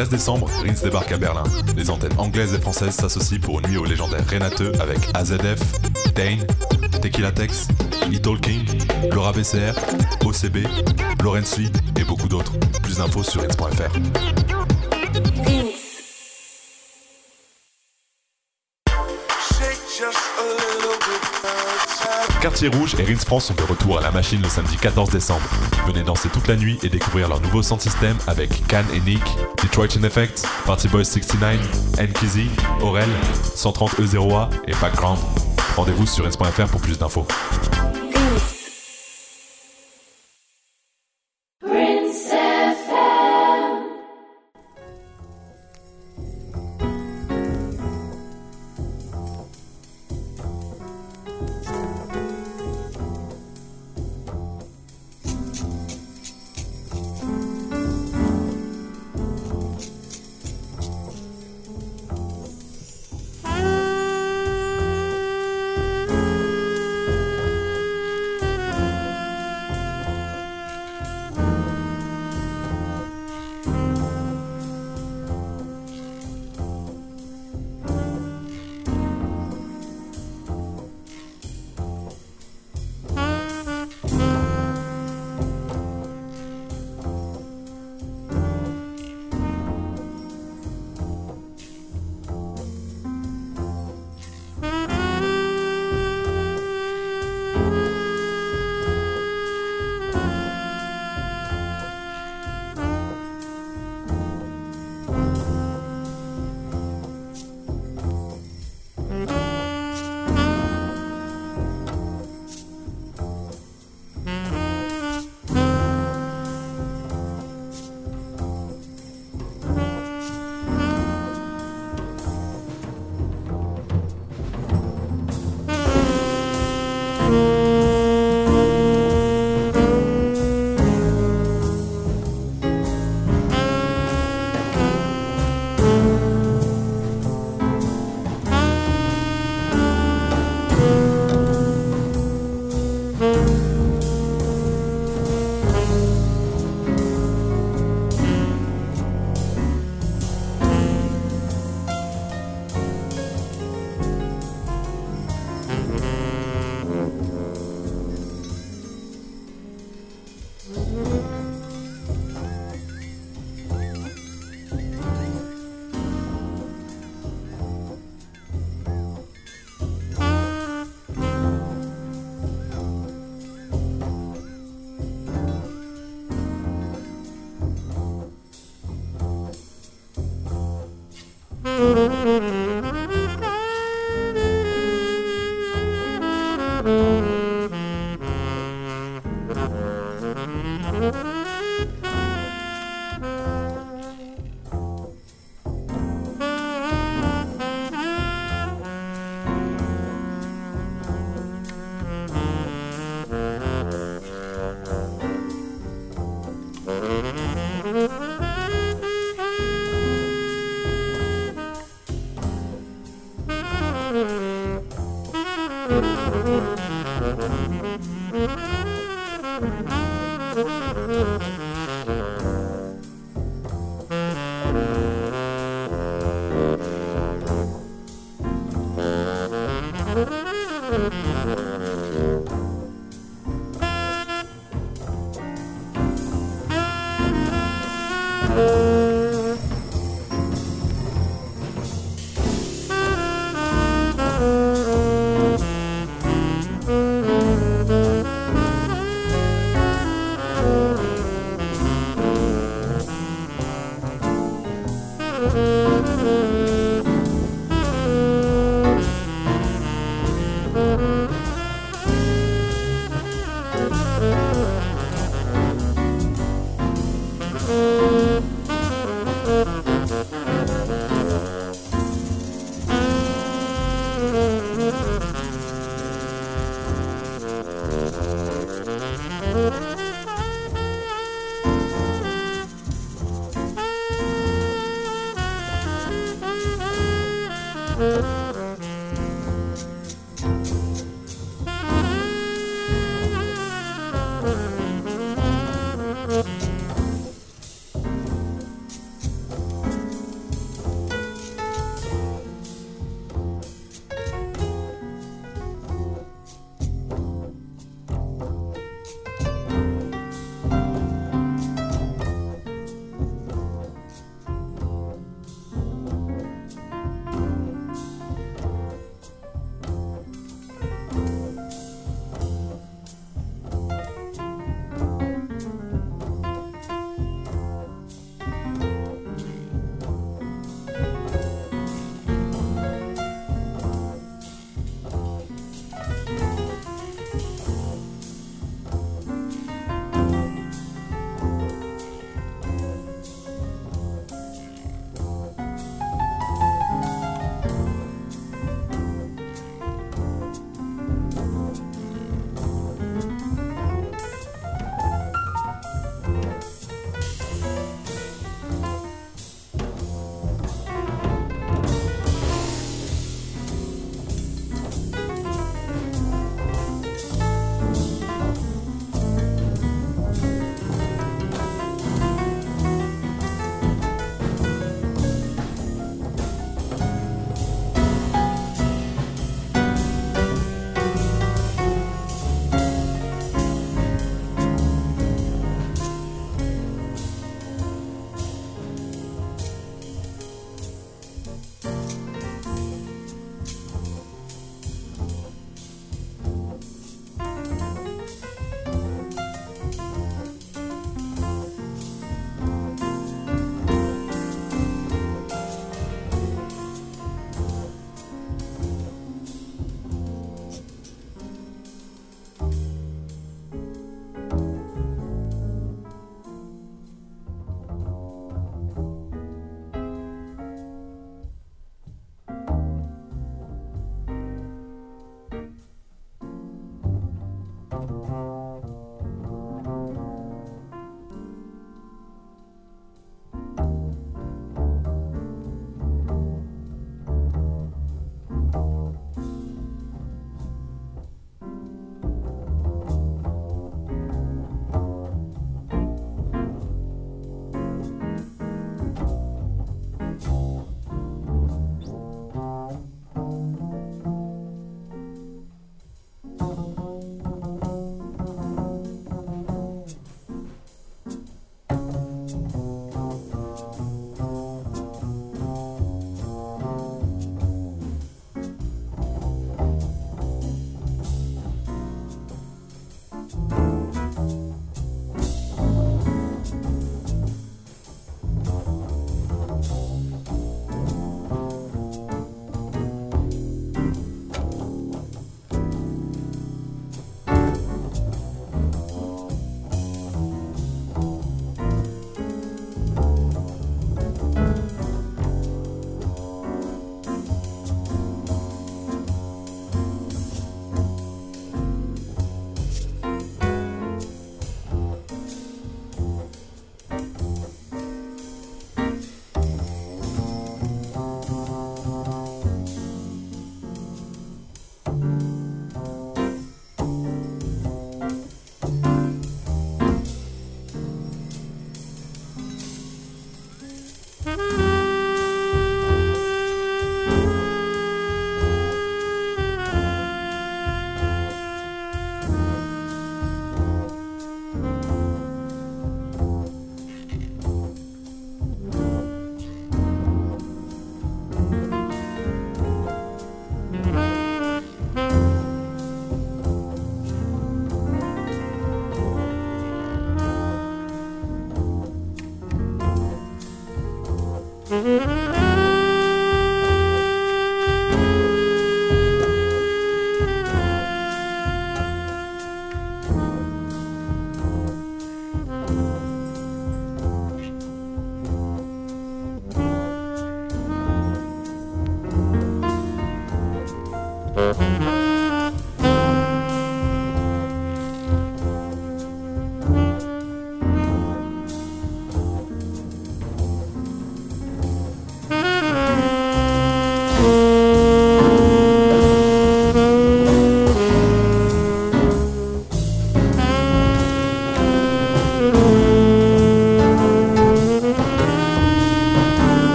13 décembre, Rins débarque à Berlin. Les antennes anglaises et françaises s'associent pour une nuit au légendaire Renateux avec AZF, Dane, Tequila Tex, Little King, Laura BCR, OCB, Lawrence Lee et beaucoup d'autres. Plus d'infos sur rins.fr. Quartier Rouge et Rins France sont de retour à la machine le samedi 14 décembre. Venez danser toute la nuit et découvrir leur nouveau sound system avec Can et Nick, Detroit in Effect, Party Boys 69, Nkizzy, Aurel, 130E0A et Background. Rendez-vous sur rins.fr pour plus d'infos.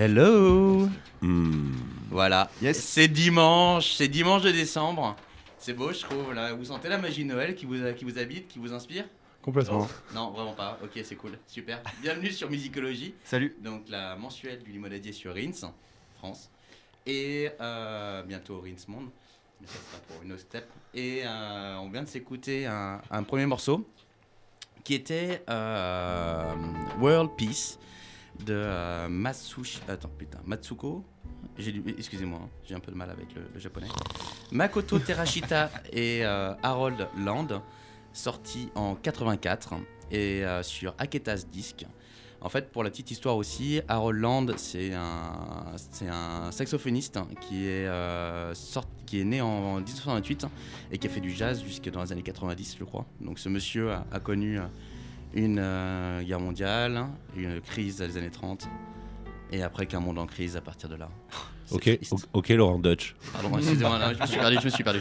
Hello Voilà, c'est dimanche, c'est dimanche de décembre. C'est beau, je trouve. Là. Vous sentez la magie de Noël qui vous, qui vous habite, qui vous inspire? Complètement. Non, vraiment pas. Ok, c'est cool. Super. Bienvenue sur Musicologie. Salut. Donc, la mensuelle du limonadier sur Rins, France. Et euh, bientôt Rins Monde. Mais ça sera pour une autre step. Et euh, on vient de s'écouter un, un premier morceau qui était euh, World Peace de euh. Attends, putain, Matsuko. Excusez-moi, hein, j'ai un peu de mal avec le, le japonais. Makoto Terashita et euh, Harold Land, sorti en 84 et euh, sur Aketa's Disc. En fait, pour la petite histoire aussi, Harold Land, c'est un, c'est un saxophoniste qui est, euh, sort- qui est né en 1928 et qui a fait du jazz jusque dans les années 90, je crois. Donc ce monsieur a, a connu une euh, guerre mondiale, une crise des années 30, et après qu'un monde en crise à partir de là. Ok, o- ok, Laurent Dutch. Pardon, excusez-moi, je me suis perdu, je me suis perdu.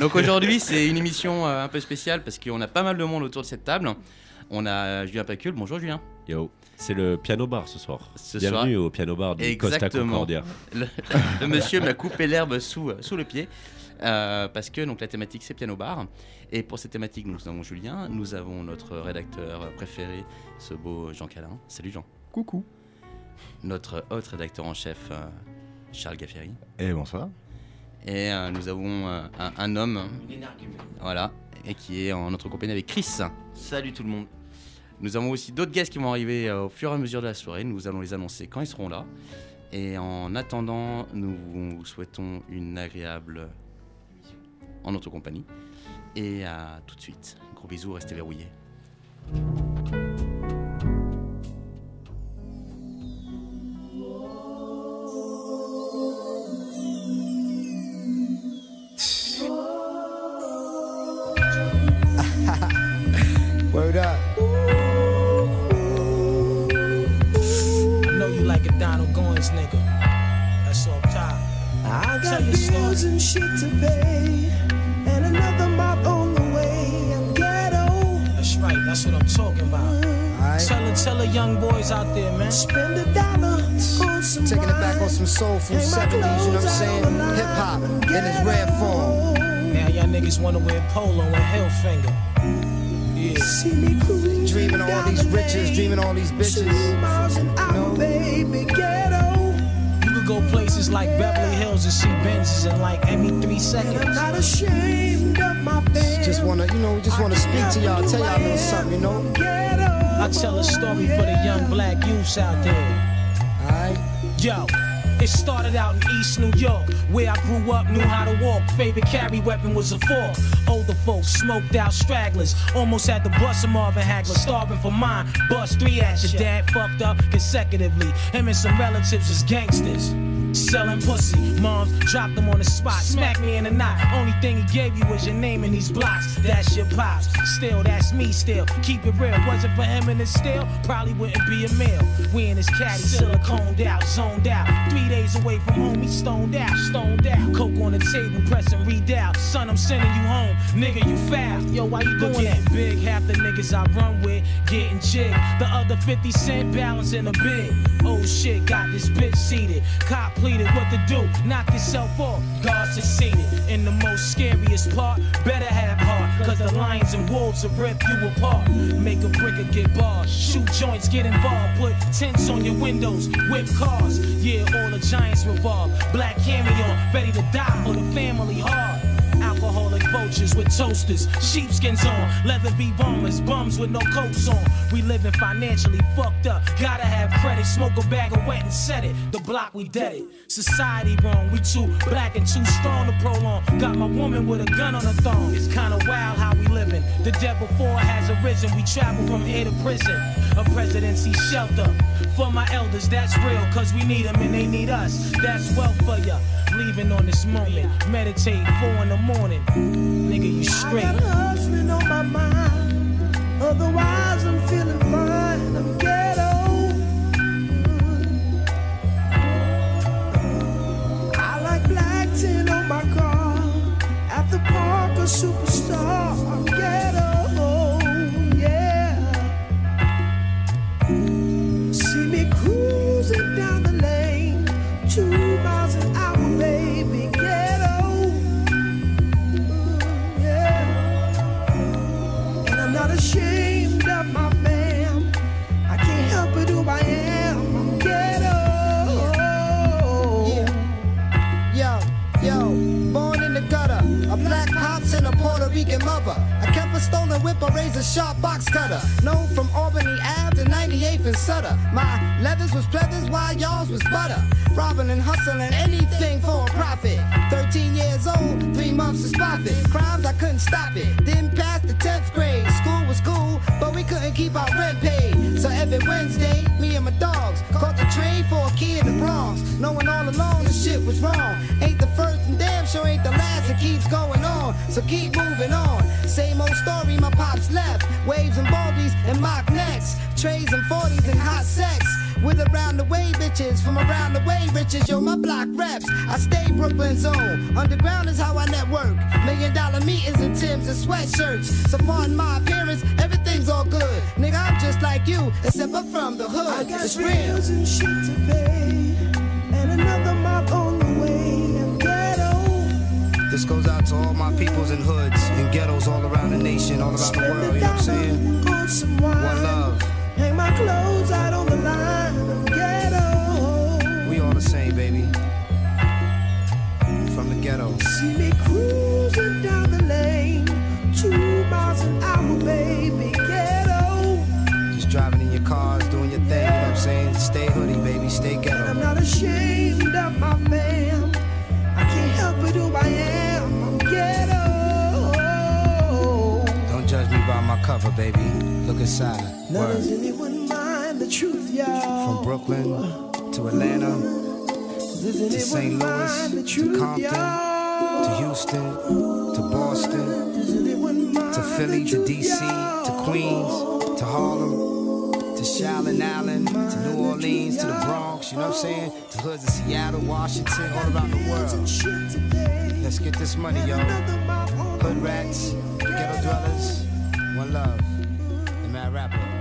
Donc aujourd'hui, c'est une émission euh, un peu spéciale parce qu'on a pas mal de monde autour de cette table. On a Julien Pacul, bonjour Julien. Yo, c'est le piano bar ce soir. Ce Bienvenue au piano bar du Costa Exactement. Concordia. Le, le monsieur m'a coupé l'herbe sous, sous le pied euh, parce que donc, la thématique c'est piano bar. Et pour cette thématique, nous avons Julien, nous avons notre rédacteur préféré, ce beau Jean Calin. Salut Jean. Coucou. Notre autre rédacteur en chef, euh, Charles Gaffieri. Et bonsoir. Et euh, nous avons euh, un, un homme, voilà, et qui est en notre compagnie avec Chris. Salut tout le monde. Nous avons aussi d'autres guests qui vont arriver euh, au fur et à mesure de la soirée. Nous allons les annoncer quand ils seront là. Et en attendant, nous vous souhaitons une agréable en notre compagnie. Et à tout de suite. Gros bisous, restez verrouillés. Word up. know you like a Donald Goins nigga. That's off top. I got bills and shit to pay, another mop on the way. I'm ghetto. That's right, that's what I'm talking about. Alright. Tell the, tell the young boys out there, man. Spend a dollar on some Taking it back on some soulful Hang my 70s, you know what I'm saying? Hip hop the in its rare form. Now y'all niggas wanna wear polo and Hillfinger. Yeah. See me cruising Dreaming all these the riches, dreaming all these bitches. miles an hour, know? baby, ghetto. You could go places like Beverly Hills and see Benzes in like every three And I'm seconds. not ashamed of my band. Just wanna, you know, just wanna speak to y'all, tell y'all a little something, you know. I tell a story for the young black youths out there. Alright. Yo. It started out in East New York, where I grew up, knew how to walk. Favorite carry weapon was a fork. Older folks smoked out stragglers, almost had to bust a Marvin Hagler, starving for mine. Bust three at your dad fucked up consecutively. Him and some relatives was gangsters. Selling pussy, moms dropped them on the spot, Smack me in the knot. Only thing he gave you was your name in these blocks. That's your pops. Still, that's me. Still, keep it real. Wasn't for him and his still, probably wouldn't be a meal. We in his caddy, siliconed out, zoned out. Three days away from home, he stoned out, stoned out. Coke on the table, pressing readout. Son, I'm sending you home, nigga. You foul. Yo, why you doing that? Big, half the niggas I run with getting jig. The other 50 cent balance in a bid. Oh shit, got this bitch seated. Cop what to do. Knock yourself off. God succeeded. In the most scariest part, better have heart. Cause the lions and wolves will rip you apart. Make a brick or get barred. Shoot joints, get involved. Put tents on your windows. Whip cars. Yeah, all the giants revolve. Black Camry on. Ready to die for the family hard. Vultures with toasters, sheepskins on, leather V bombers, bums with no coats on. We living financially fucked up, gotta have credit. Smoke a bag of wet and set it. The block we dead it. Society wrong, we too black and too strong to prolong. Got my woman with a gun on her thong. It's kinda wild how we living. The devil four has arisen. We travel from here to prison. A presidency shelter for my elders. That's real, cause we need them and they need us. That's wealth for ya. Leaving on this moment. Meditate four in the morning. Nigga, you straight. I got hustling on my mind. Otherwise, I'm feeling fine. I'm ghetto. I like black tin on my car. At the park, a superstar. I'm ghetto. Whip, a razor sharp box cutter. Known from Albany Ave to 98th and Sutter. My leathers was pleathers while y'all's was butter. Robbing and hustling anything for a profit. 13 years old, three months to profit. Crimes, I couldn't stop it. Didn't pass the 10th grade. School was cool, but we couldn't keep our rent paid. So every Wednesday, me and my dogs caught the train for a key in the Bronx. Knowing all along the shit was wrong. Ain't the first and damn sure ain't the last. It keeps going on, so keep moving on. Same old story, my pops left. Waves and baldies and mock necks. Trays and 40s and hot sex. With around the way bitches from around the way riches, yo, my block reps. I stay Brooklyn zone. Underground is how I network. Million dollar meetings and Tims and sweatshirts. So pardon my appearance, everything's all good. Nigga, I'm just like you, except I'm from the I hood. got It's real. and shit to pay. And another mob on This goes out to all my peoples in hoods and ghettos all around the nation, all around the world, you know what I'm saying? On. One love. Hang my clothes out on the line. Ghetto. We all the same, baby. From the ghetto. See me cruising down the lane. Two miles an hour, baby. Ghetto. Just driving in your cars, doing your thing, you know what I'm saying? Stay hoodie, baby, stay ghetto. I'm not ashamed of my fam. Cover, baby. Look inside. Now Word. does anyone mind the truth, y'all? From Brooklyn to Atlanta, to St. Louis, the to Compton, to Houston, to Boston, Does anyone mind to Philly, to DC, to Queens, to Harlem, to Shaolin Island, to New Orleans, to the Bronx, you know what I'm saying? Oh. To hoods of Seattle, Washington, all around the world. Let's get this money, yo. Another mob on the Hood rats, ghetto dwellers, one love. The mad rapper,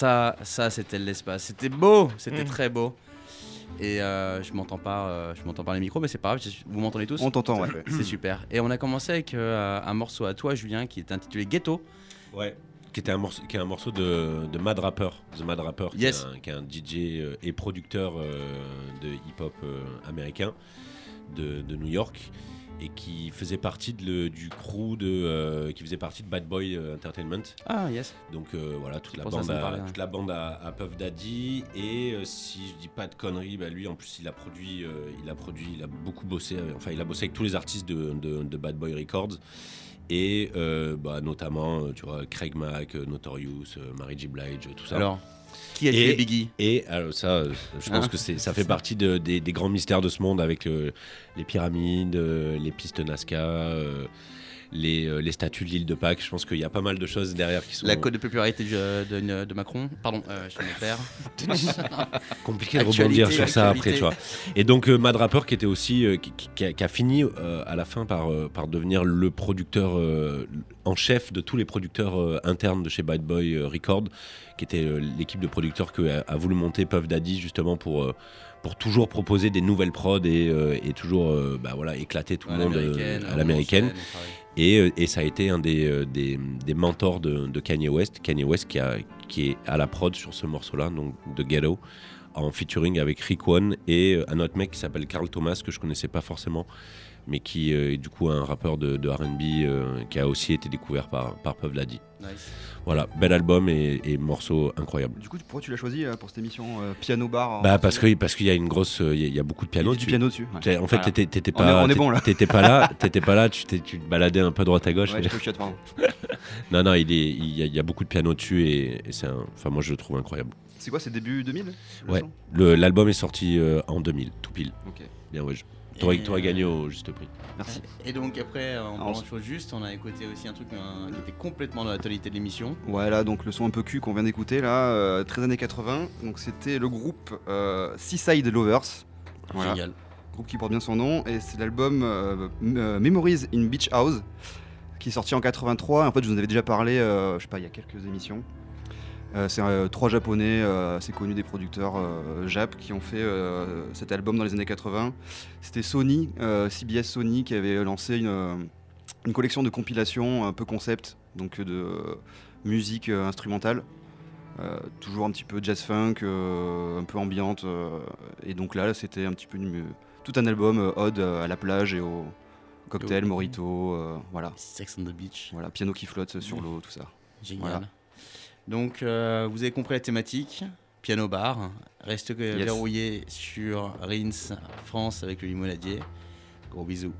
ça, ça c'était l'espace. C'était beau, c'était Mm. très beau. Et euh, je m'entends pas, euh, je m'entends pas les micros, mais c'est pas grave. Vous m'entendez tous On t'entend, ouais. C'est super. Et on a commencé avec euh, un morceau à toi, Julien, qui est intitulé Ghetto. Ouais. Qui, était un morceau, qui est un morceau de, de Mad Rapper. The Mad Rapper, qui, Yes. est, un, qui est un DJ euh, et producteur de hip-hop américain de, de New York et qui faisait partie de le- du crew de euh, qui faisait partie de Bad Boy euh, Entertainment. Ah yes. Donc euh, voilà, toute C'est la, ça bande ça à, toute la bande à, à Puff Daddy. Et euh, si je dis pas de conneries, bah, lui en plus il a produit, euh, il a produit, il a beaucoup bossé. euh, enfin, il a bossé avec tous les artistes de, de- de Bad Boy Records. Et euh, bah, notamment, tu vois, Craig Mack, Notorious, euh, Mary J. Blige, tout ça. Alors, qui a Et- fait Biggie Et alors ça, euh, je pense Hein que ça fait partie de- des, des grands mystères de ce monde avec euh, les pyramides, euh, les pistes Nazca, les, euh, les statues de l'île de Pâques. Je pense qu'il y a pas mal de choses derrière qui sont La cote de popularité de, de- de Macron. Pardon, euh, je me faire. compliqué de Actualité, rebondir sur ça après, tu vois. Et donc euh, Mad Rapper qui était aussi euh, qui, a, qui a fini euh, à la fin par, euh, par devenir le producteur euh, en chef de tous les producteurs euh, internes de chez Bad Boy euh, Record, qui était euh, l'équipe de producteurs que a, a voulu monter Puff Daddy justement pour euh, pour toujours proposer des nouvelles prods et, euh, et toujours euh, bah, voilà éclater tout le monde euh, à l'américaine. Euh, et ça a été un des, euh, mentors de, Kanye West. Kanye West qui, est à la prod sur ce morceau-là, donc de Ghetto, en featuring avec Rick One et euh, un autre mec qui s'appelle Carl Thomas, que je connaissais pas forcément, mais qui est du coup un rappeur de, RB qui a aussi été découvert par, par Puff. Nice. Voilà, bel album et, et morceau incroyable. Du coup, pourquoi tu l'as choisi euh, pour cette émission euh, piano bar Bah parce que parce qu'il y a une grosse, euh, il y a- il y, a beaucoup de il y piano a du dessus. piano dessus. ouais. En fait, Voilà. t'étais t'étais On est- pas, on est bon, là. t'étais pas là, t'étais pas là, tu, t'es- tu te baladais un peu à droite à gauche. Ouais, je pardon. Non, non, il, est, il, y a, il y a beaucoup de piano dessus et, et c'est enfin moi je le trouve incroyable. C'est quoi, c'est début 2000 le Ouais. L'album est sorti euh, en 2000, tout pile. Ok, Bien ouais. je- T'aurais euh, gagné au juste prix. merci. Et donc après, en parlant ensuite- de choses justes, on a écouté aussi un truc euh, qui était complètement dans l'actualité de l'émission. Ouais, là, donc le son un peu cul qu'on vient d'écouter, là, euh, 13 années 80. Donc c'était le groupe euh, Seaside Lovers. Voilà. Génial. groupe qui porte bien son nom, et c'est l'album euh, euh, Memories in Beach House, qui est sorti en 83. En fait, je vous en avais déjà parlé, euh, je sais pas, il y a quelques émissions. Euh, c'est euh, trois japonais euh, assez connus des producteurs Jap qui ont fait cet album dans les années 80. C'était Sony, CBS Sony, qui avait lancé une, une collection de compilations un peu concept, donc de musique instrumentale. Toujours un petit peu jazz funk, un peu ambiante. et donc là, c'était un petit peu une- tout un album ode à la plage et au cocktail, Oh. mojito, euh, voilà. Sex on the Beach. Voilà, piano qui flotte sur l'eau, tout ça. Génial. Voilà. Donc, euh, vous avez compris la thématique. Piano bar. Reste que Yes. verrouillé sur Rins France avec le limonadier. Gros bisous.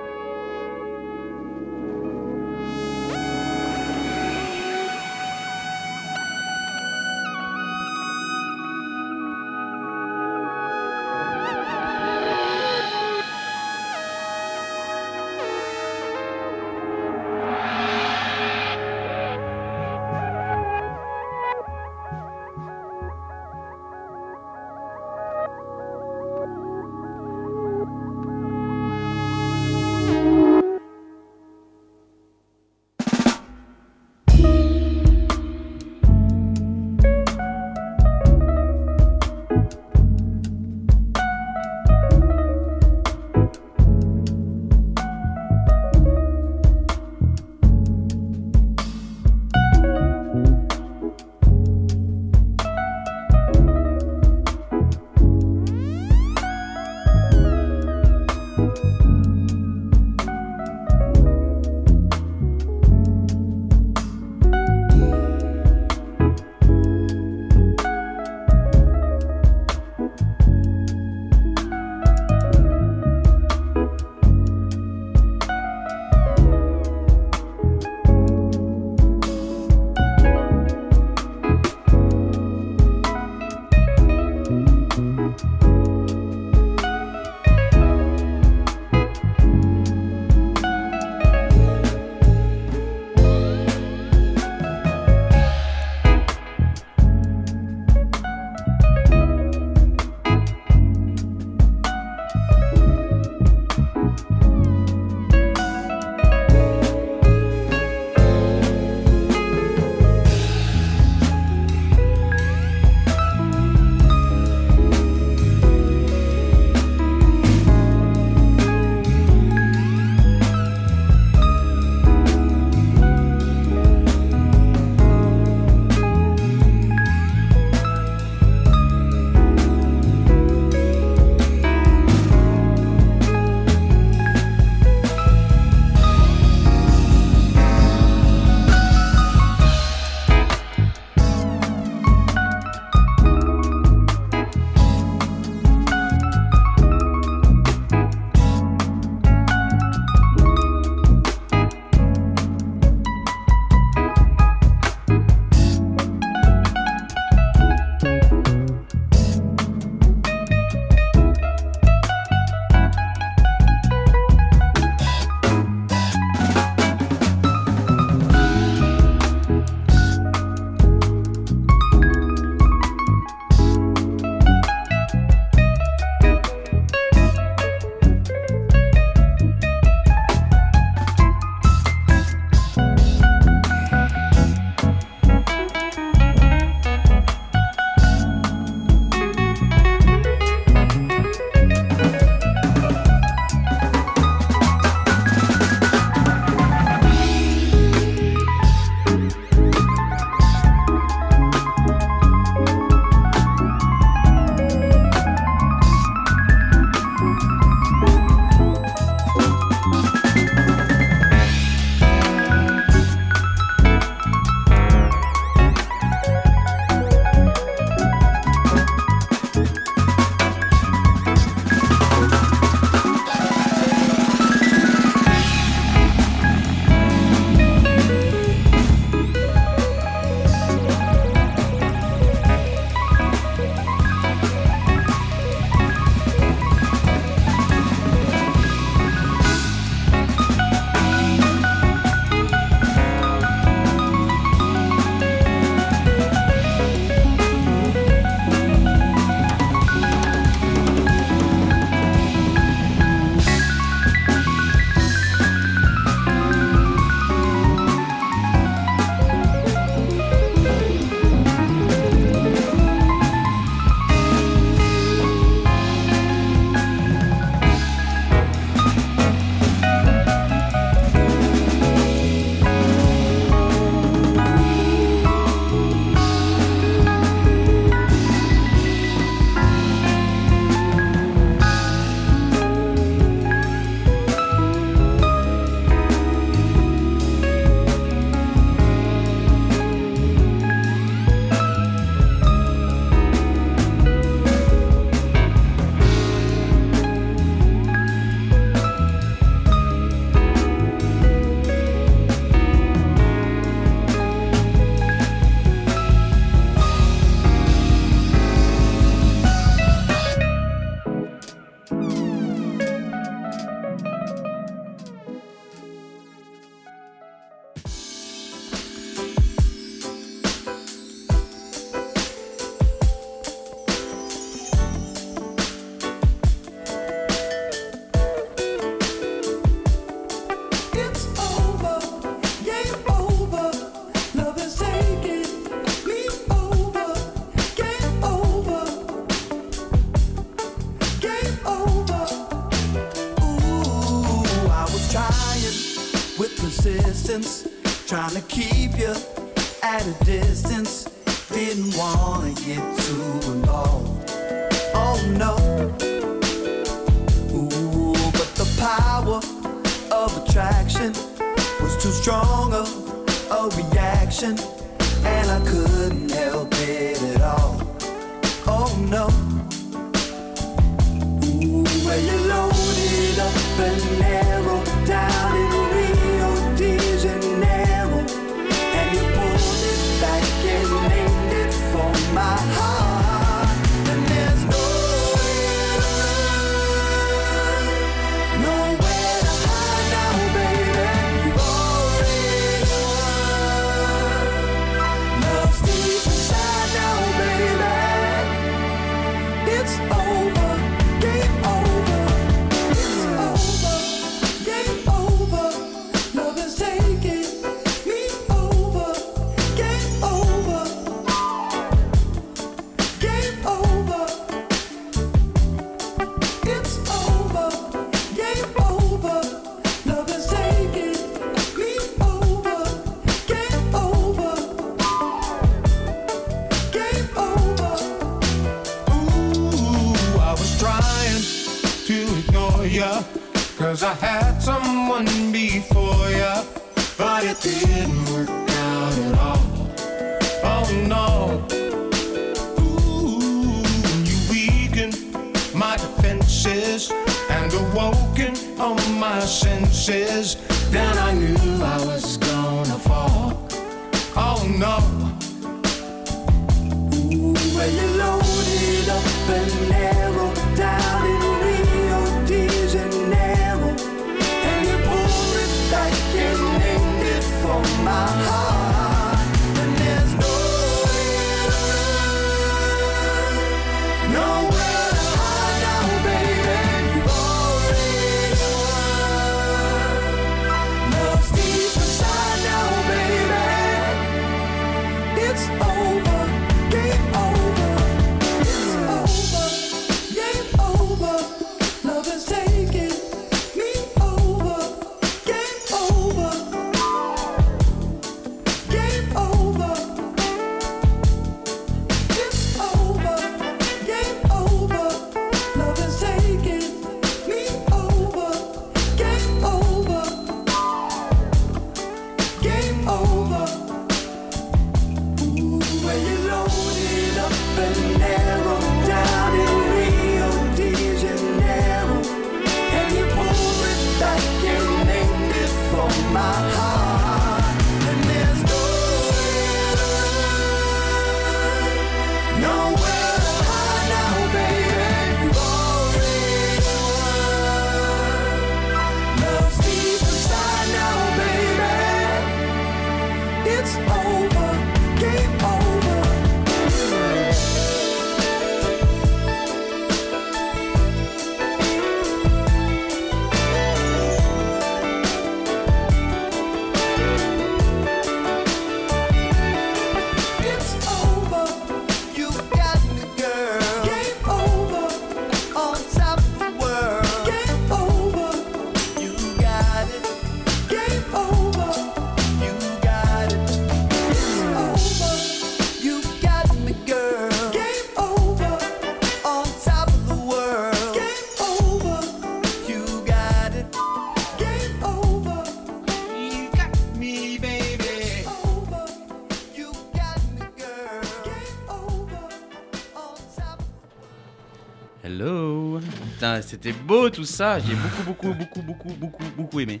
C'était beau tout ça, j'ai beaucoup, beaucoup, beaucoup, beaucoup, beaucoup, beaucoup aimé.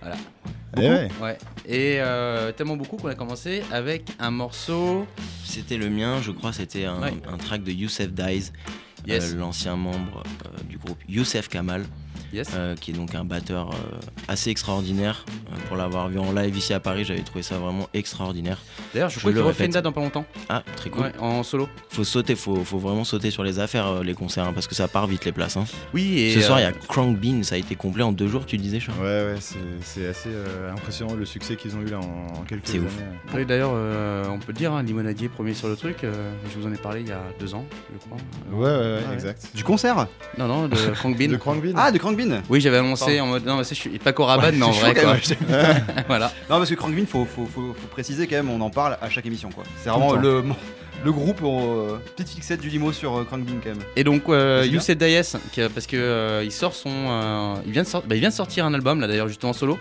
Voilà. Eh ouais. Ouais. Et euh, tellement beaucoup qu'on a commencé avec un morceau. C'était le mien, je crois, c'était un, Ouais. un track de Youssef Dies, Yes. euh, l'ancien membre euh, du groupe Youssef Kamal, Yes. euh, qui est donc un batteur euh, assez extraordinaire. Euh, pour l'avoir vu en live ici à Paris, j'avais trouvé ça vraiment extraordinaire. D'ailleurs, je, je crois qu'il refait une date dans pas longtemps. Ah, très cool. Ouais, en solo. Faut sauter, faut, faut vraiment sauter sur les affaires, euh, les concerts, hein, parce que ça part vite les places. hein. Oui, et. Ce soir, il y euh, a Crank Bean, ça a été complet en deux jours, tu disais, Charles Ouais, ouais, c'est- c'est assez euh, impressionnant le succès qu'ils ont eu là en, en quelques C'est années. ouf. Oui, d'ailleurs, euh, on peut le dire, hein, Limonadier premier sur le truc. euh, je vous en ai parlé il y a deux ans, je crois. Ouais, ouais, ouais, Ouais. exact. Du concert? Non, non, de Frank Bean. De Crank Bean Ah, de Crank Bean Oui, j'avais annoncé Pardon. en mode non, mais ça, je suis pas Ouais, mais en c'est vrai quoi. même, voilà. Non, parce que Crank Bean, faut, faut, faut, faut préciser quand même, on en parle à chaque émission quoi. C'est vraiment le le, le groupe, euh, petite fixette du limo sur euh, Crank Bean quand même. Et donc euh, Vas-y, You bien. Said Dies, qui- parce que euh, il sort son, euh, il vient de sortir, bah, il vient de sortir un album là d'ailleurs justement solo,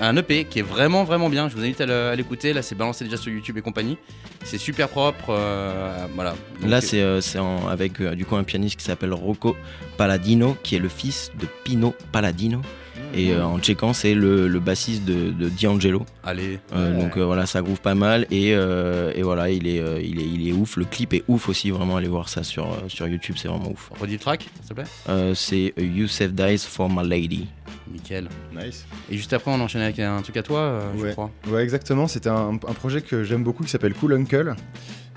un EP qui est vraiment vraiment bien. Je vous invite à le- à l'écouter. Là, c'est balancé déjà sur YouTube et compagnie. C'est super propre, euh, voilà. Donc, Là, c'est euh, c'est en- avec euh, du coup un pianiste qui s'appelle Rocco Palladino, qui est le fils de Pino Palladino. Et euh, en checkant, c'est le, le bassiste de, de D'Angelo. Allez. Euh, Ouais. Donc euh, voilà, ça groove pas mal. Et, euh, et voilà, il est, euh, il, est, il est ouf. Le clip est ouf aussi. Vraiment, allez voir ça sur, sur YouTube, c'est vraiment ouf. Redis le track, s'il te plaît. Euh, c'est You Save Dice for My Lady. Nickel. Nice. Et juste après, on enchaîne avec un truc à toi, euh, je crois. Ouais, exactement. C'était un, un projet que j'aime beaucoup qui s'appelle Cool Uncle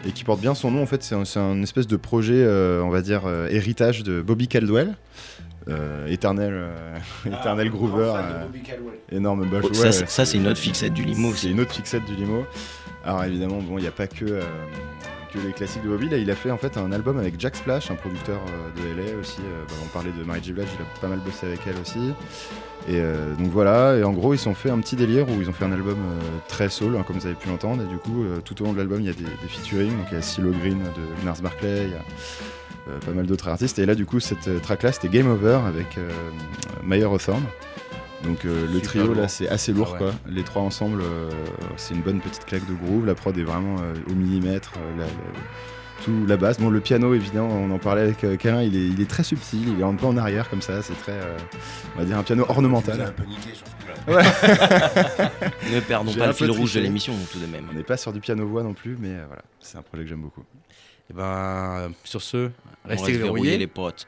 et qui porte bien son nom. En fait, c'est un, c'est un espèce de projet, euh, on va dire, euh, héritage de Bobby Caldwell. Euh, éternel, euh, éternel groover, euh, énorme Oh, ouais, ça, ouais, ça, c'est une autre fixette du limo C'est une autre fixette du limo. Alors évidemment, bon, il n'y a pas que, euh, les classiques de Bobby. Là, il a fait en fait un album avec Jack Splash, un producteur euh, de LA aussi. Euh, bah, on parlait de Mary J. Blige, il a pas mal bossé avec elle aussi. Et euh, donc voilà, et en gros, ils ont fait un petit délire où ils ont fait un album très soul, hein, comme vous avez pu l'entendre. Et du coup, tout au long de l'album, il y a des, des featuring. Donc il y a CeeLo Green de Nars Barclay, il y a pas mal d'autres artistes. Et là, du coup, cette track-là, c'était Game Over avec Mayer Hawthorne. Donc euh, le trio lourd. là c'est assez lourd Ah ouais. quoi. Les trois ensemble euh, c'est une bonne petite claque de groove. La prod est vraiment euh, au millimètre. euh, la, la- tout la basse. Bon le piano évidemment on en parlait avec euh, Câlin, il est, il est très subtil, il est un peu en arrière comme ça. C'est très euh, on va dire un piano ornemental. un peu niqué. Ouais. Ne perdons pas le fil rouge de l'émission tout de même. On n'est pas sur du piano voix non plus mais euh, voilà c'est un projet que j'aime beaucoup. Et ben, sur ce, On restez reste verrouillé verrouillés. les potes.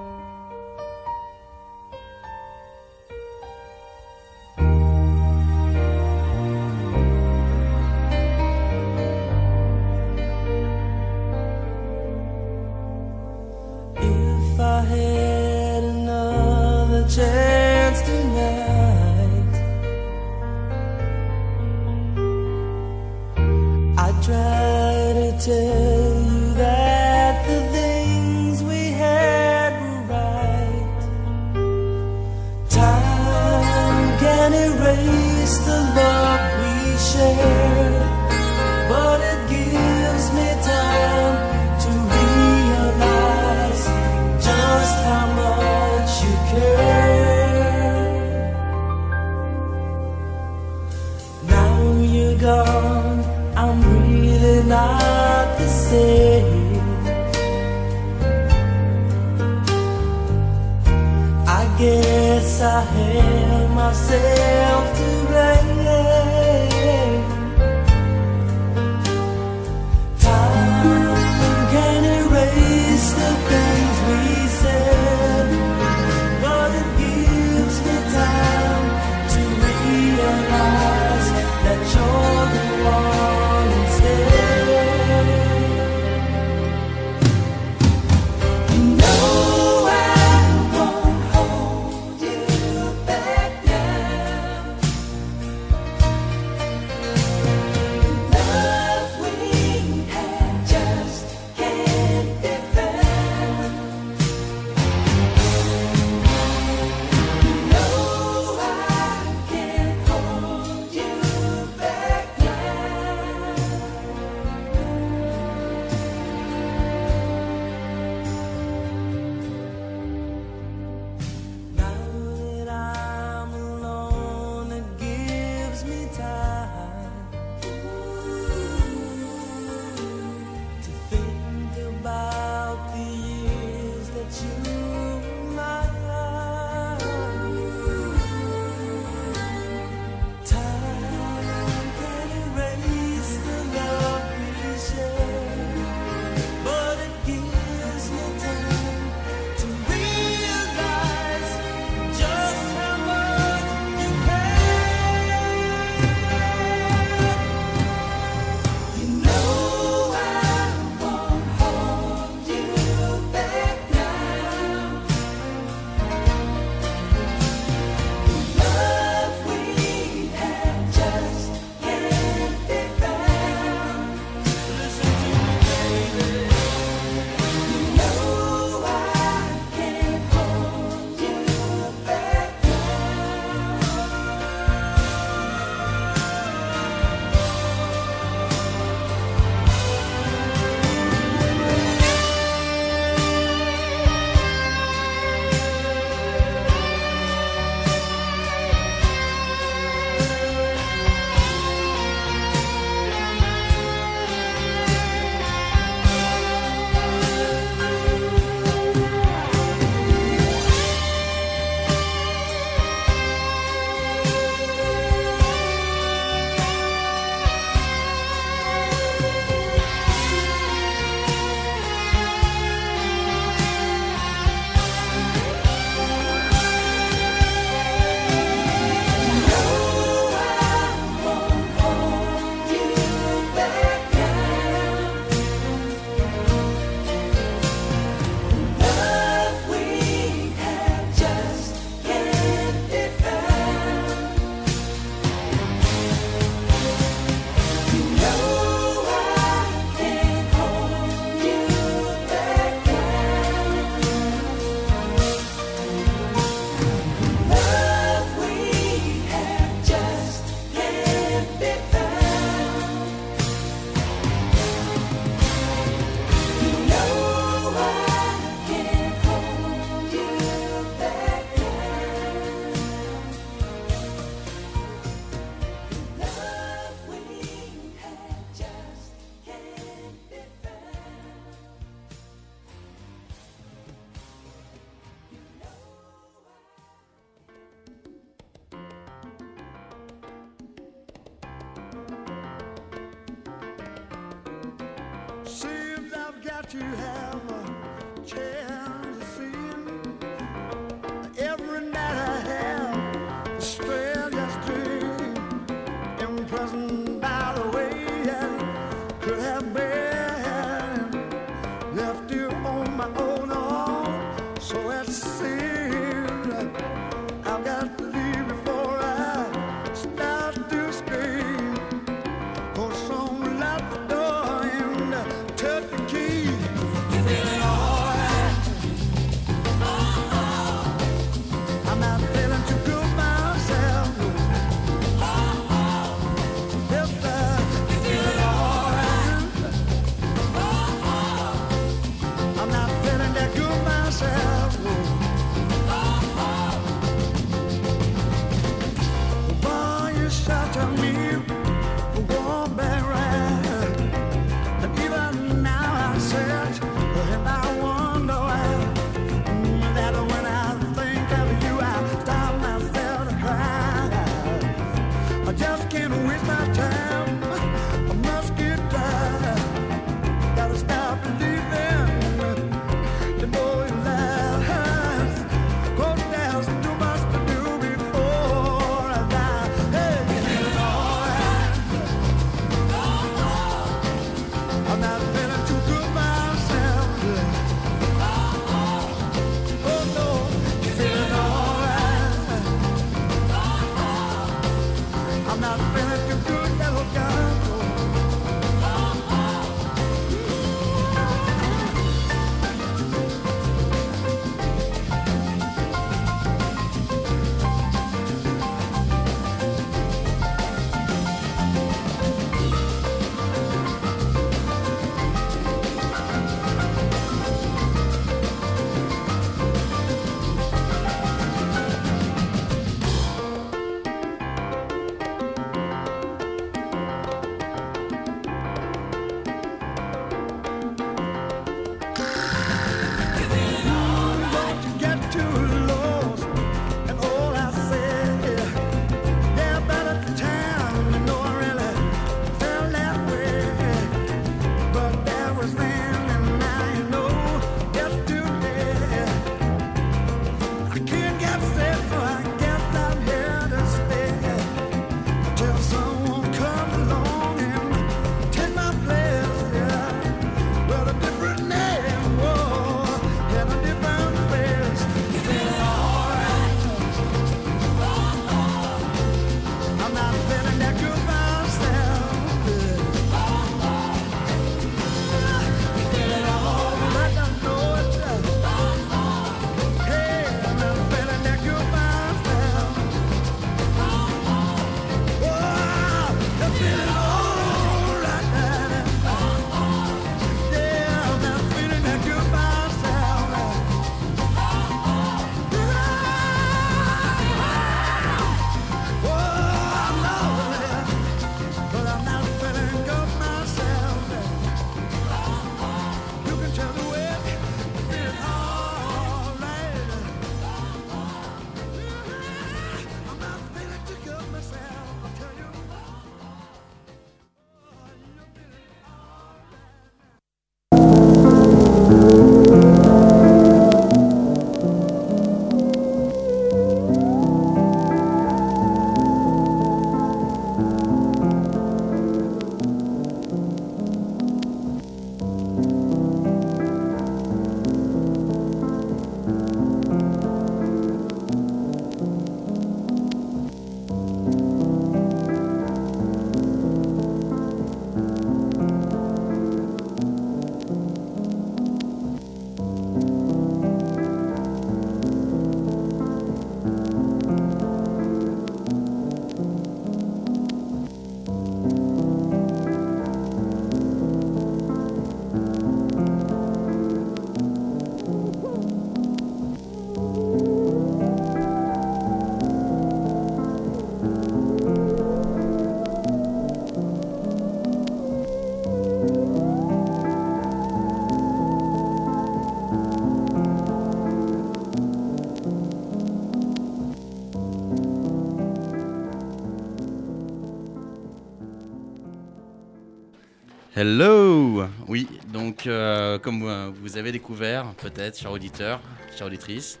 Hello Oui, donc euh, comme euh, vous avez découvert, peut-être, chers auditeurs, chères auditrices,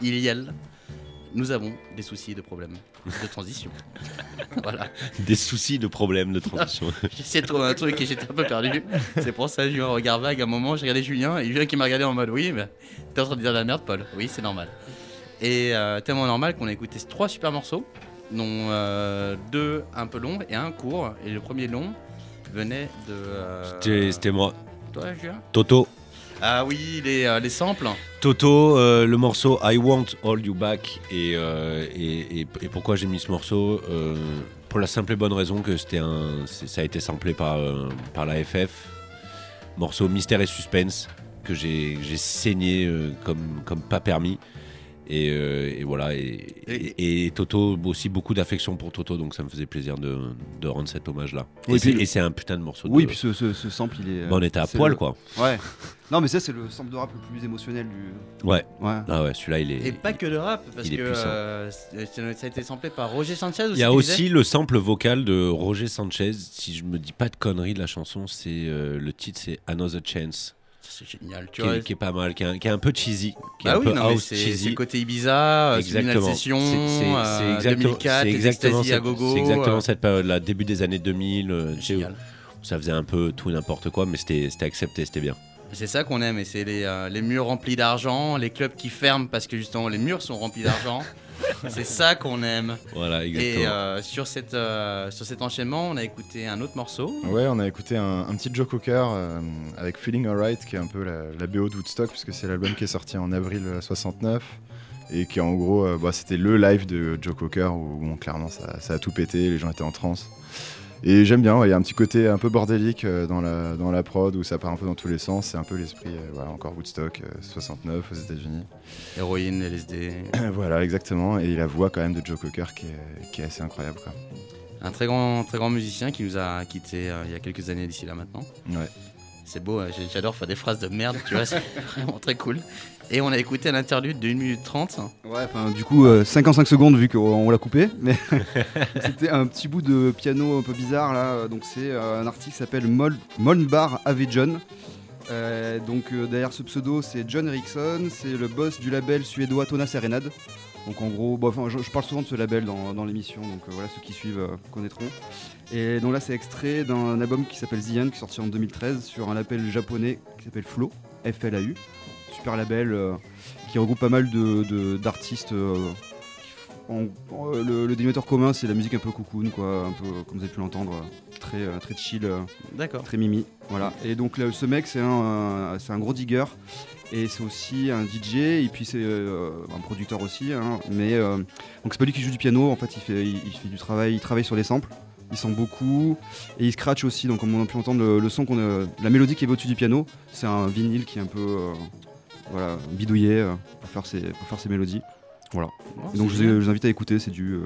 il y a, nous avons des soucis de problèmes de transition. voilà. Des soucis de problèmes de transition. Essayé de trouver un truc et j'étais un peu perdu. C'est pour ça que j'ai eu un regard vague à un moment. J'ai regardé Julien et Julien qui m'a regardé en mode Oui, mais t'es en train de dire de la merde, Paul. Oui, c'est normal. Et euh, tellement normal qu'on a écouté trois super morceaux, dont euh, deux un peu longs et un court. Et le premier long venait de. euh, C'était moi. Toi, Julien Toto. Ah oui, les, euh, les samples. Toto, euh, le morceau I Want All You Back. Et, et, et- et pourquoi j'ai mis ce morceau Pour la simple et bonne raison que c'était un, ça a été samplé par, par la FF. Morceau Mystère et Suspense que j'ai saigné comme, comme pas permis. Et, euh, et voilà. Et, et- et Toto, aussi beaucoup d'affection pour Toto, donc ça me faisait plaisir de, de rendre cet hommage-là. Oui, et c'est- puis- et c'est un putain de morceau. Oui, de... puis ce, ce- ce sample, il est. Bah, on était à poil, le- quoi. Ouais. Non, mais ça, c'est le sample de rap le plus émotionnel du. Ouais. Ouais. Ah ouais, celui-là, il est. Et pas que de rap, parce que euh, ça a été samplé par Roger Sanchez aussi. Il y a aussi le sample vocal de Roger Sanchez. Si je me dis pas de conneries de la chanson, c'est euh, le titre c'est Another Chance. C'est génial, tu Qui vois. est, qui est pas mal, qui est, un- qui est un peu cheesy, qui est Ah un oui, peu non, mais house c'est cheesy. c'est le côté Ibiza, euh, Exactement. Session, C'est- c'est- c'est euh, exactement- 2004, à cette- gogo. C'est exactement euh, cette période-là, début des années 2000. euh, tu sais, Génial. où ça faisait un peu tout et n'importe quoi, mais c'était c'était accepté, c'était bien. C'est ça qu'on aime, et c'est les, euh, les murs remplis d'argent, les clubs qui ferment parce que justement les murs sont remplis d'argent. c'est ça qu'on aime. Voilà, exactement. Et euh, sur, cette, euh, sur cet enchaînement, on a écouté un autre morceau. Ouais, on a écouté un, un petit Joe Cocker euh, avec Feeling Alright, qui est un peu la, la BO de Woodstock, puisque c'est l'album qui est sorti en avril euh, 69. Et qui en gros, euh, bah, c'était le live de Joe Cocker où bon, clairement ça, ça a tout pété, les gens étaient en transe. Et j'aime bien, ouais, il y a un petit côté un peu bordélique euh, dans, la, dans la prod où ça part un peu dans tous les sens. C'est un peu l'esprit, euh, voilà, encore Woodstock, euh, 69 aux États-Unis. Héroïne, LSD. voilà, exactement. Et la voix quand même de Joe Cocker qui est, qui est assez incroyable. Quoi. Un très grand, très grand musicien qui nous a quittés euh, il y a quelques années d'ici là maintenant. Ouais. C'est beau, j'ai- j'adore faire des phrases de merde, tu vois, c'est vraiment très cool. Et on a écouté un interlude de 1 minute 30. Ouais, enfin, du coup, euh, 55 secondes vu qu'on on l'a coupé, mais c'était un petit bout de piano un peu bizarre là. Donc, c'est euh, un artiste qui s'appelle Mol Molnbar Avejon. Euh, donc, euh, derrière ce pseudo, c'est John Eriksson, c'est le boss du label suédois Tona Serenade. Donc, en gros, bon, enfin, je, je parle souvent de ce label dans, dans l'émission, donc euh, voilà, ceux qui suivent euh, connaîtront. Et donc là, c'est extrait d'un album qui s'appelle Zion, qui est sorti en 2013 sur un label japonais qui s'appelle Flow, F-L-A-U. Super label euh, qui regroupe pas mal de- de- d'artistes. en- le, le dénominateur commun, c'est la musique un peu cocoon, quoi, un peu comme vous avez pu l'entendre, très, très chill, très mimi. Voilà. Et donc là, ce mec, c'est un, c'est un gros digger. Et c'est aussi un DJ, et puis c'est euh, un producteur aussi. hein, mais euh, donc c'est pas lui qui joue du piano, en fait, il fait, il, il fait du travail, il travaille sur les samples. Il sent beaucoup et il scratch aussi. Donc, comme on a pu entendre le, le son qu'on a, la mélodie qui est au-dessus du piano, c'est un vinyle qui est un peu euh, voilà, bidouillé pour, faire ses, pour faire ses mélodies. Voilà. Et donc, je vous, je vous invite à écouter. C'est du,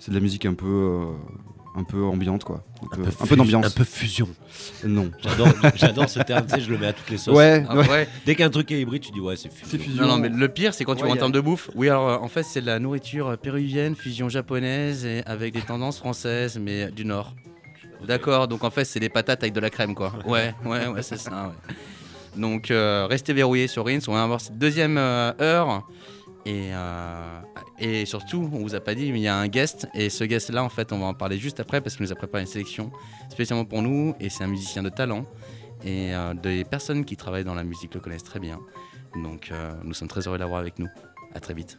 c'est de la musique un peu, un peu ambiante, quoi. Donc, euh, un peu fus- d'ambiance. Un peu fusion. Non. J'adore, ce terme, tu sais, je le mets à toutes les sauces. Ouais, Ah, ouais. ouais. Dès qu'un truc est hybride, tu dis ouais, c'est fusion. C'est fusion. Non, non, mais le pire, c'est quand tu vois en termes de bouffe. Oui, alors euh, en fait, c'est de la nourriture euh, péruvienne, fusion japonaise et avec des tendances françaises, mais euh, du Nord. D'accord, donc en fait, c'est des patates avec de la crème, quoi. Ouais, ouais, ouais, c'est ça, ouais. Donc, euh, restez verrouillés sur Rins. On va avoir cette deuxième euh, heure. Et, euh, et surtout, on vous a pas dit, mais il y a un guest. Et ce guest-là, en fait, on va en parler juste après parce qu'il nous a préparé une sélection spécialement pour nous. Et c'est un musicien de talent. Et euh, des personnes qui travaillent dans la musique le connaissent très bien. Donc, euh, nous sommes très heureux de l'avoir avec nous. À très vite.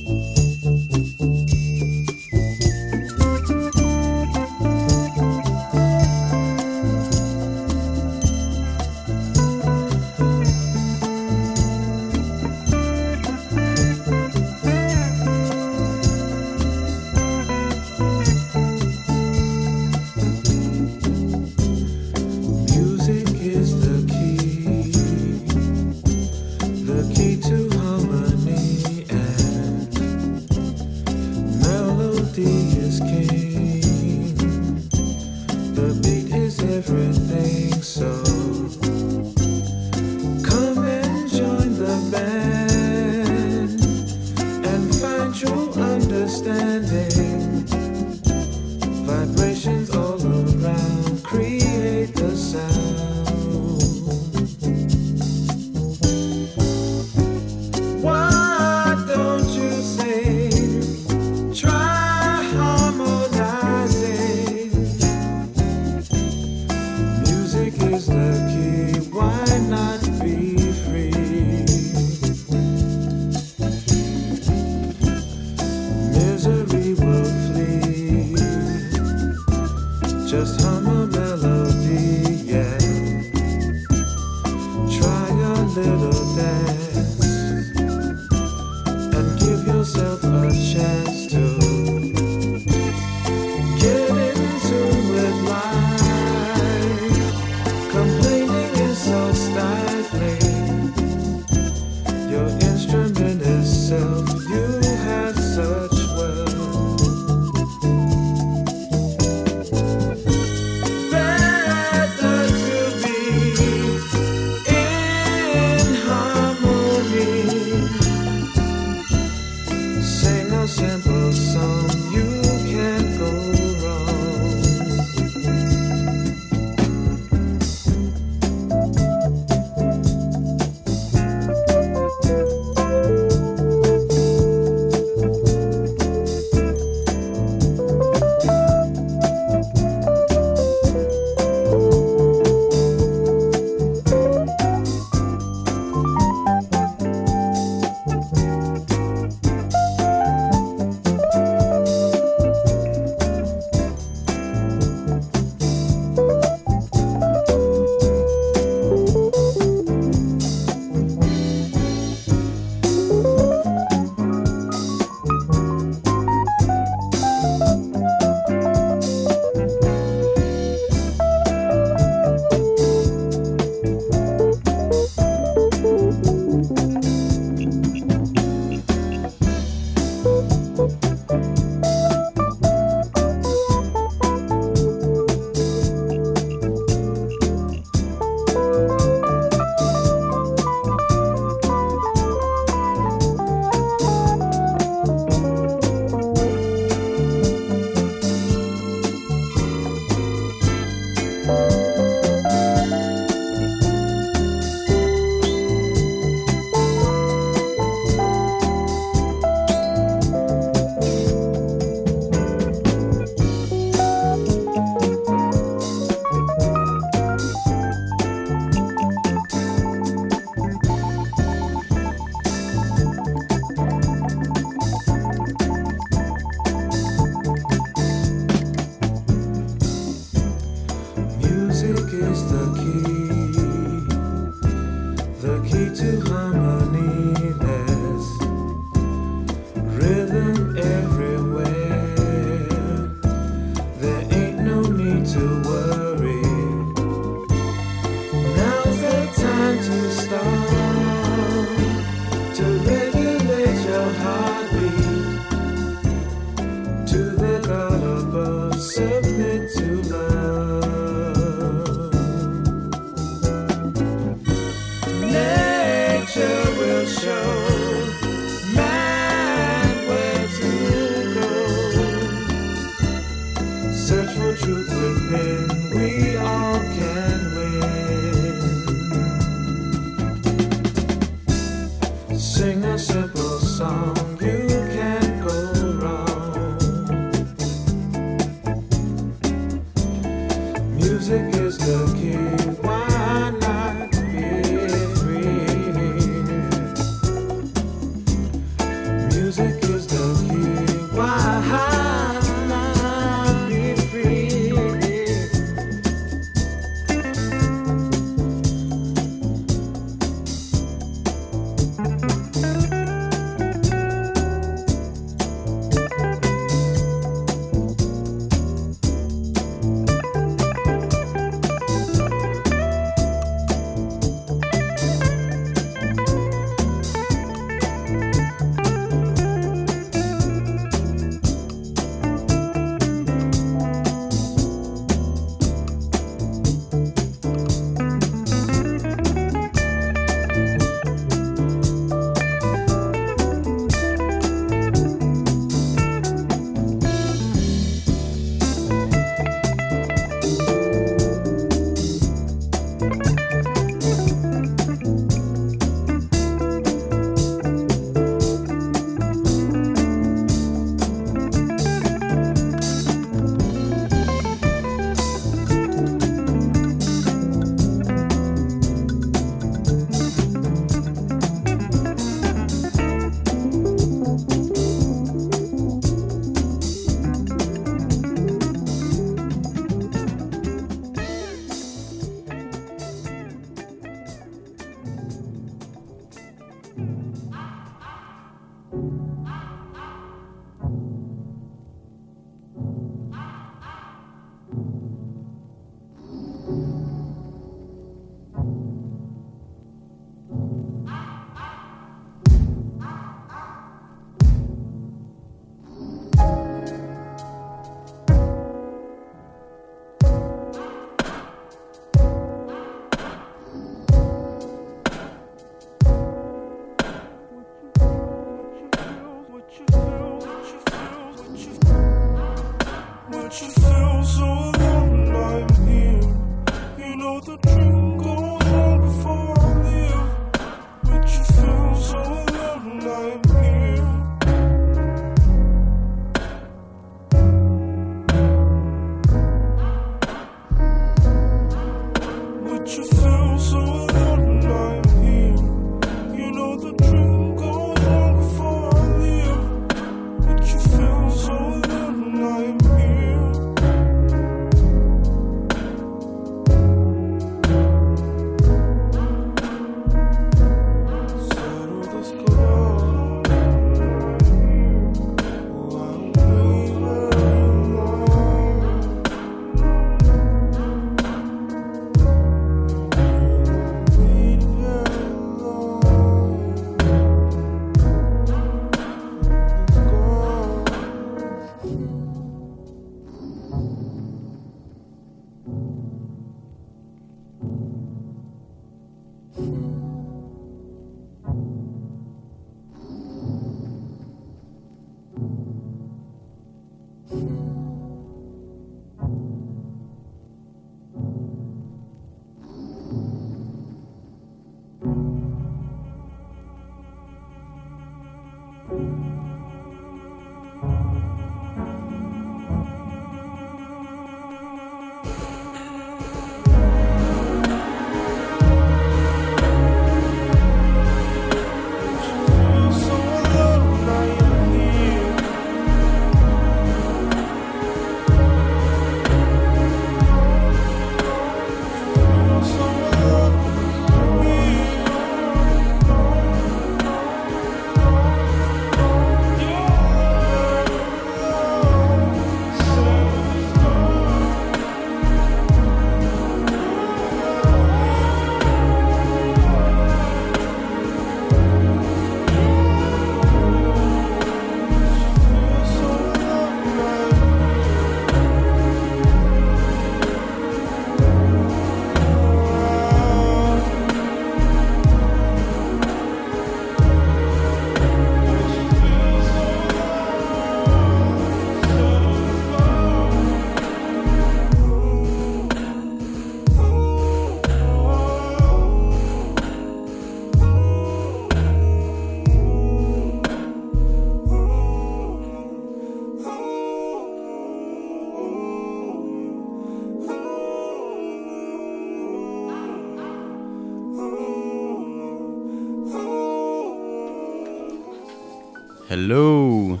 Hello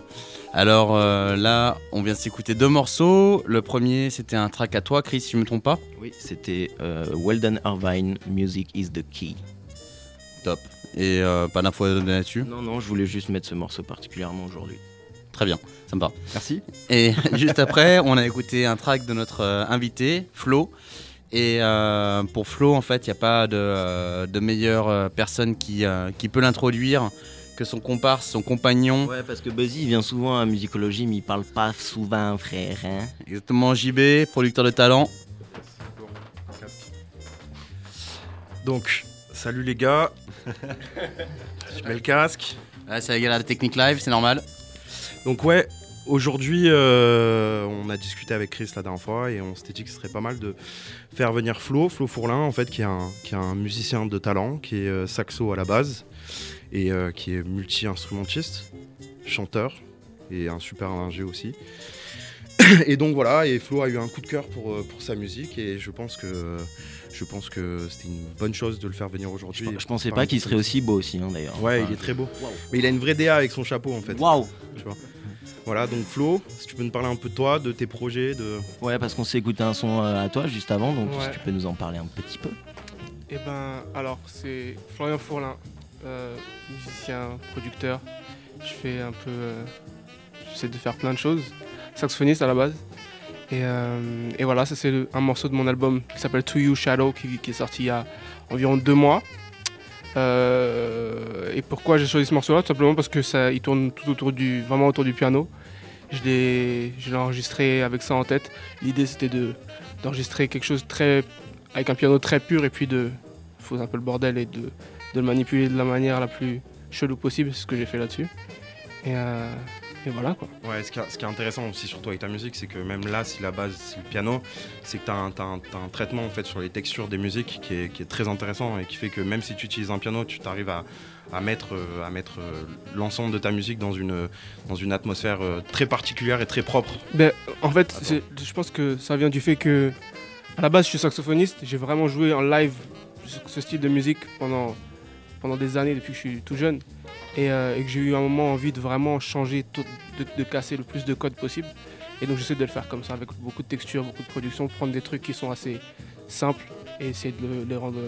Alors euh, là, on vient s'écouter deux morceaux. Le premier, c'était un track à toi, Chris, si je me trompe pas. Oui, c'était euh, Weldon Irvine, Music is the Key. Top. Et euh, pas d'infos à donner là-dessus? Non, non, je voulais juste mettre ce morceau particulièrement aujourd'hui. Très bien, ça me va. Merci. Et juste après, on a écouté un track de notre euh, invité, Flo. Et euh, pour Flo, en fait, il n'y a pas de, de meilleure personne qui, qui peut l'introduire que son comparse, son compagnon. Ouais, parce que Buzzy il vient souvent à musicologie, mais il parle pas souvent, frère. Hein Exactement, JB, producteur de talent. Donc, salut les gars. Je mets le casque. Ouais, c'est la galère de Technique Live, c'est normal. Donc ouais, aujourd'hui, euh, on a discuté avec Chris la dernière fois et on s'était dit que ce serait pas mal de faire venir Flo, Flo Fourlin en fait, qui est un, qui est un musicien de talent, qui est euh, saxo à la base et euh, qui est multi-instrumentiste, chanteur et un super ingé aussi. Et donc voilà, et Flo a eu un coup de cœur pour, euh, pour sa musique et je pense que je pense que c'était une bonne chose de le faire venir aujourd'hui. Je pensais pas qu'il serait aussi beau aussi, hein, d'ailleurs. Ouais, Enfin, il est très beau. Mais il a une vraie DA avec son chapeau en fait. Waouh Tu vois. Voilà, donc Flo, si tu peux nous parler un peu de toi, de tes projets, de. Ouais, parce qu'on s'est écouté un son euh, à toi juste avant, donc Ouais. si tu peux nous en parler un petit peu. Eh ben, alors, c'est Florian Fourlin, euh, musicien, producteur. Je fais un peu. euh, J'essaie de faire plein de choses. Saxophoniste à la base. Et, euh, et voilà, ça c'est un morceau de mon album qui s'appelle To You Shadow, qui, est sorti il y a environ deux mois. Et pourquoi j'ai choisi ce morceau-là? Tout simplement parce que ça, il tourne tout autour du, vraiment autour du piano. Je l'ai, je l'ai enregistré avec ça en tête. L'idée c'était de, d'enregistrer quelque chose très, avec un piano très pur et puis de foutre un peu le bordel et de, de le manipuler de la manière la plus chelou possible. C'est ce que j'ai fait là-dessus. Et, euh, et voilà quoi. Ouais, ce qui, est- ce qui est intéressant aussi surtout avec ta musique, c'est que même là, si la base c'est le piano, c'est que tu as, un traitement en fait sur les textures des musiques qui est, qui est très intéressant et qui fait que même si tu utilises un piano, tu t'arrives à, à mettre, euh, à mettre euh, l'ensemble de ta musique dans une, dans une atmosphère très particulière et très propre. Ben, en fait, je pense que ça vient du fait que, à la base, je suis saxophoniste. J'ai vraiment joué en live ce style de musique pendant, pendant des années, depuis que je suis tout jeune. Et, euh, et que j'ai eu un moment envie de vraiment changer, tout- de, de casser le plus de codes possible. Et donc, j'essaie de le faire comme ça, avec beaucoup de texture, beaucoup de production, prendre des trucs qui sont assez simples et essayer de le- les rendre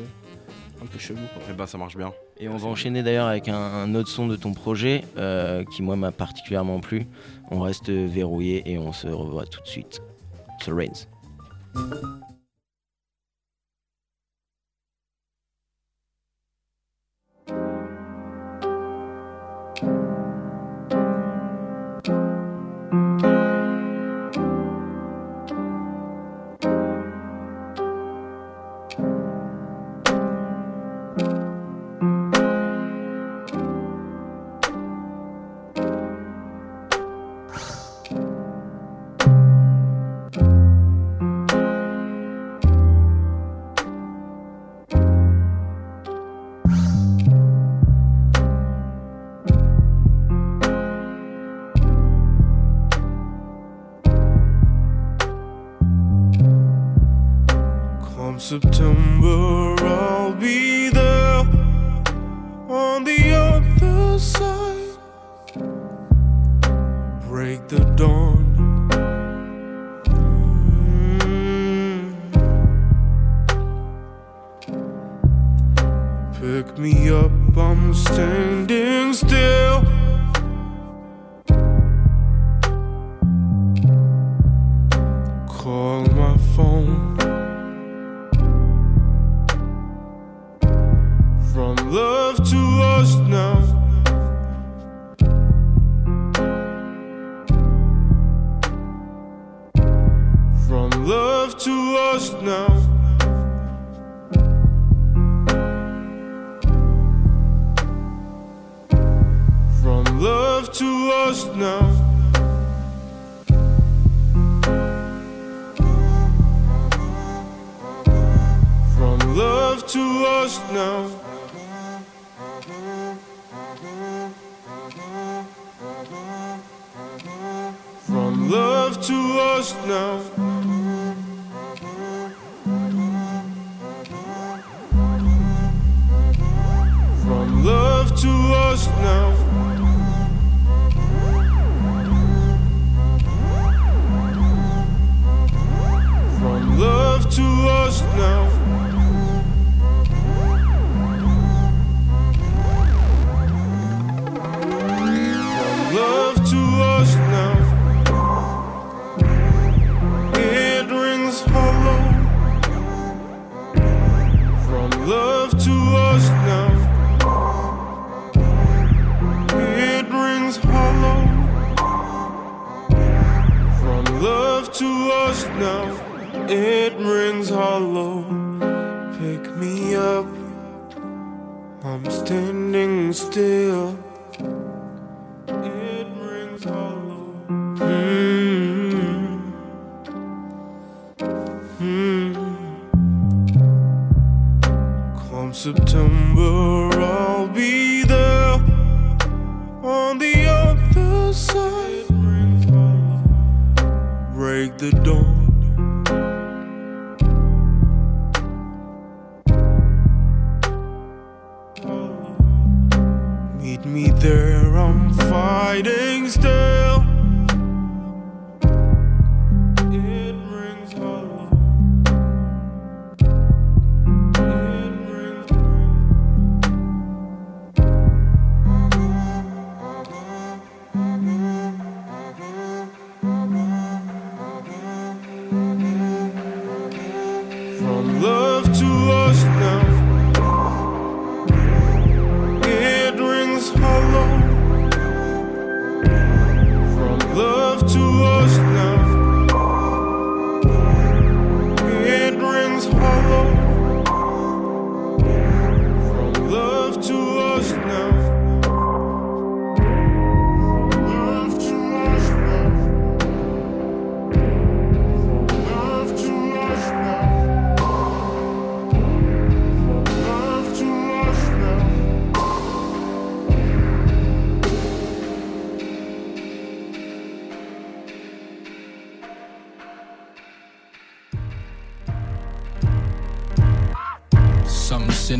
un peu chelous. Et bah, ça marche bien. Et on va enchaîner d'ailleurs avec un, un autre son de ton projet euh, qui moi m'a particulièrement plu. On reste verrouillé et on se revoit tout de suite. sur Reigns. September,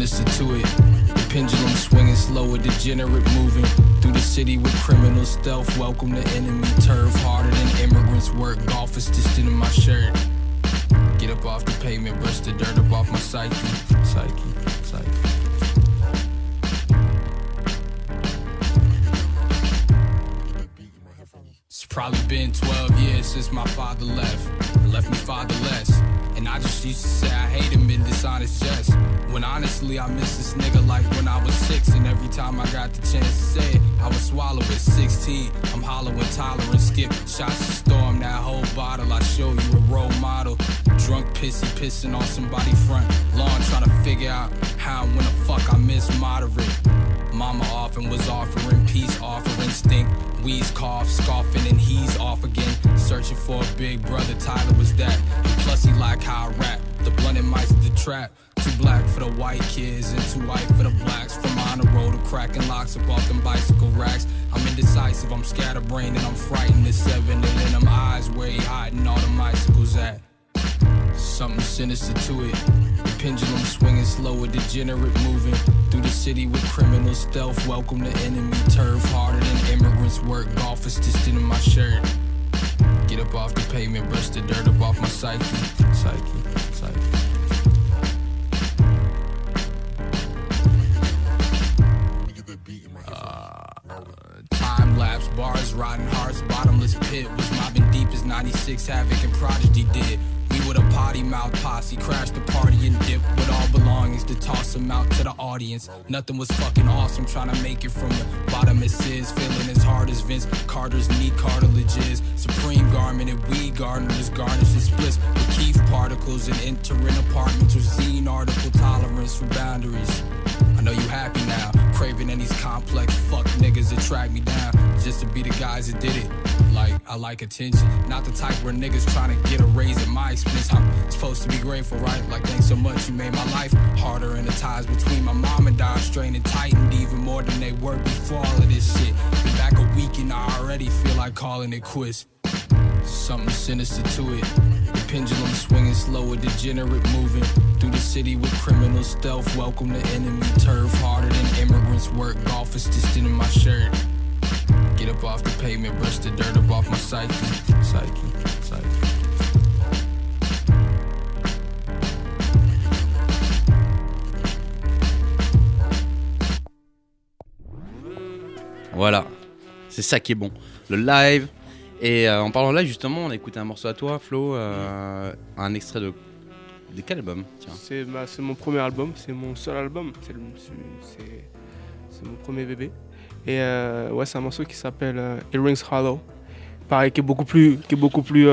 Sinister to it. The pendulum swinging slower, degenerate moving through the city with criminal stealth. Welcome to enemy turf, harder than immigrants work. Golf is distant in my shirt. Get up off the pavement, brush the dirt up off my psyche, psyche, psyche. It's probably been 12 years since my father left. Left me fatherless. And I just used to say I hate him in dishonest jest. When honestly I miss this nigga like when I was six. And every time I got the chance to say it, I would swallow it. 16, I'm hollow and tolerant. Skip shots to storm that whole bottle. I show you a role model. Drunk pissy pissing on somebody front lawn. Trying to figure out how and when the fuck I miss moderate. Mama often was offering peace, offering stink. Wheeze cough, scoffing, and he's off again. Searching for a big brother, Tyler was that. And plus, he like how I rap. The blunt and mice the trap. Too black for the white kids and too white for the blacks. From on the road to cracking locks up off them bicycle racks. I'm indecisive, I'm scatterbrained, and I'm frightened. The seven and them eyes where he hiding all the bicycles at. Something sinister to it. Pendulum swinging slower, degenerate moving through the city with criminal stealth. Welcome to enemy turf, harder than immigrants work. Golf is distant in my shirt. Get up off the pavement, brush the dirt up off my psyche, psyche, psyche. Uh, time lapse, bars, rotten hearts, bottomless pit. Was mobbing deep as 96 Havoc and Prodigy did. With a potty mouth posse, crashed the party and dip with all belongings to toss them out to the audience. Nothing was fucking awesome, trying to make it from the bottom it is. Feeling as hard as Vince Carter's knee cartilages. Supreme garment and weed gardeners garnish and splits Keith particles and entering apartments with zine article tolerance for boundaries. I know you happy now, craving in these complex fuck niggas that track me down just to be the guys that did it. Like, I like attention, not the type where niggas trying to get a raise at my expense. I'm supposed to be grateful, right? Like, thanks so much, you made my life harder, and the ties between my mom and dad strained and tightened even more than they were before all of this shit. Been back a week and I already feel like calling it quits. Something sinister to it. The pendulum swinging slower, degenerate moving through the city with criminal stealth. Welcome to enemy turf, harder than immigrants work. Golf is distant in my shirt. Get up off the pavement, brush the dirt up off my psyche, psyche, psyche. Voilà, c'est ça qui est bon. Le live. Et euh, en parlant de live, justement, on a écouté un morceau à toi, Flo, euh, un extrait de. De quel album. C'est bah, mon premier album, c'est mon seul album, c'est mon premier bébé. Et euh, ouais, c'est un morceau qui s'appelle euh, It Rings Hollow. Pareil, qui est beaucoup plus, qui est beaucoup plus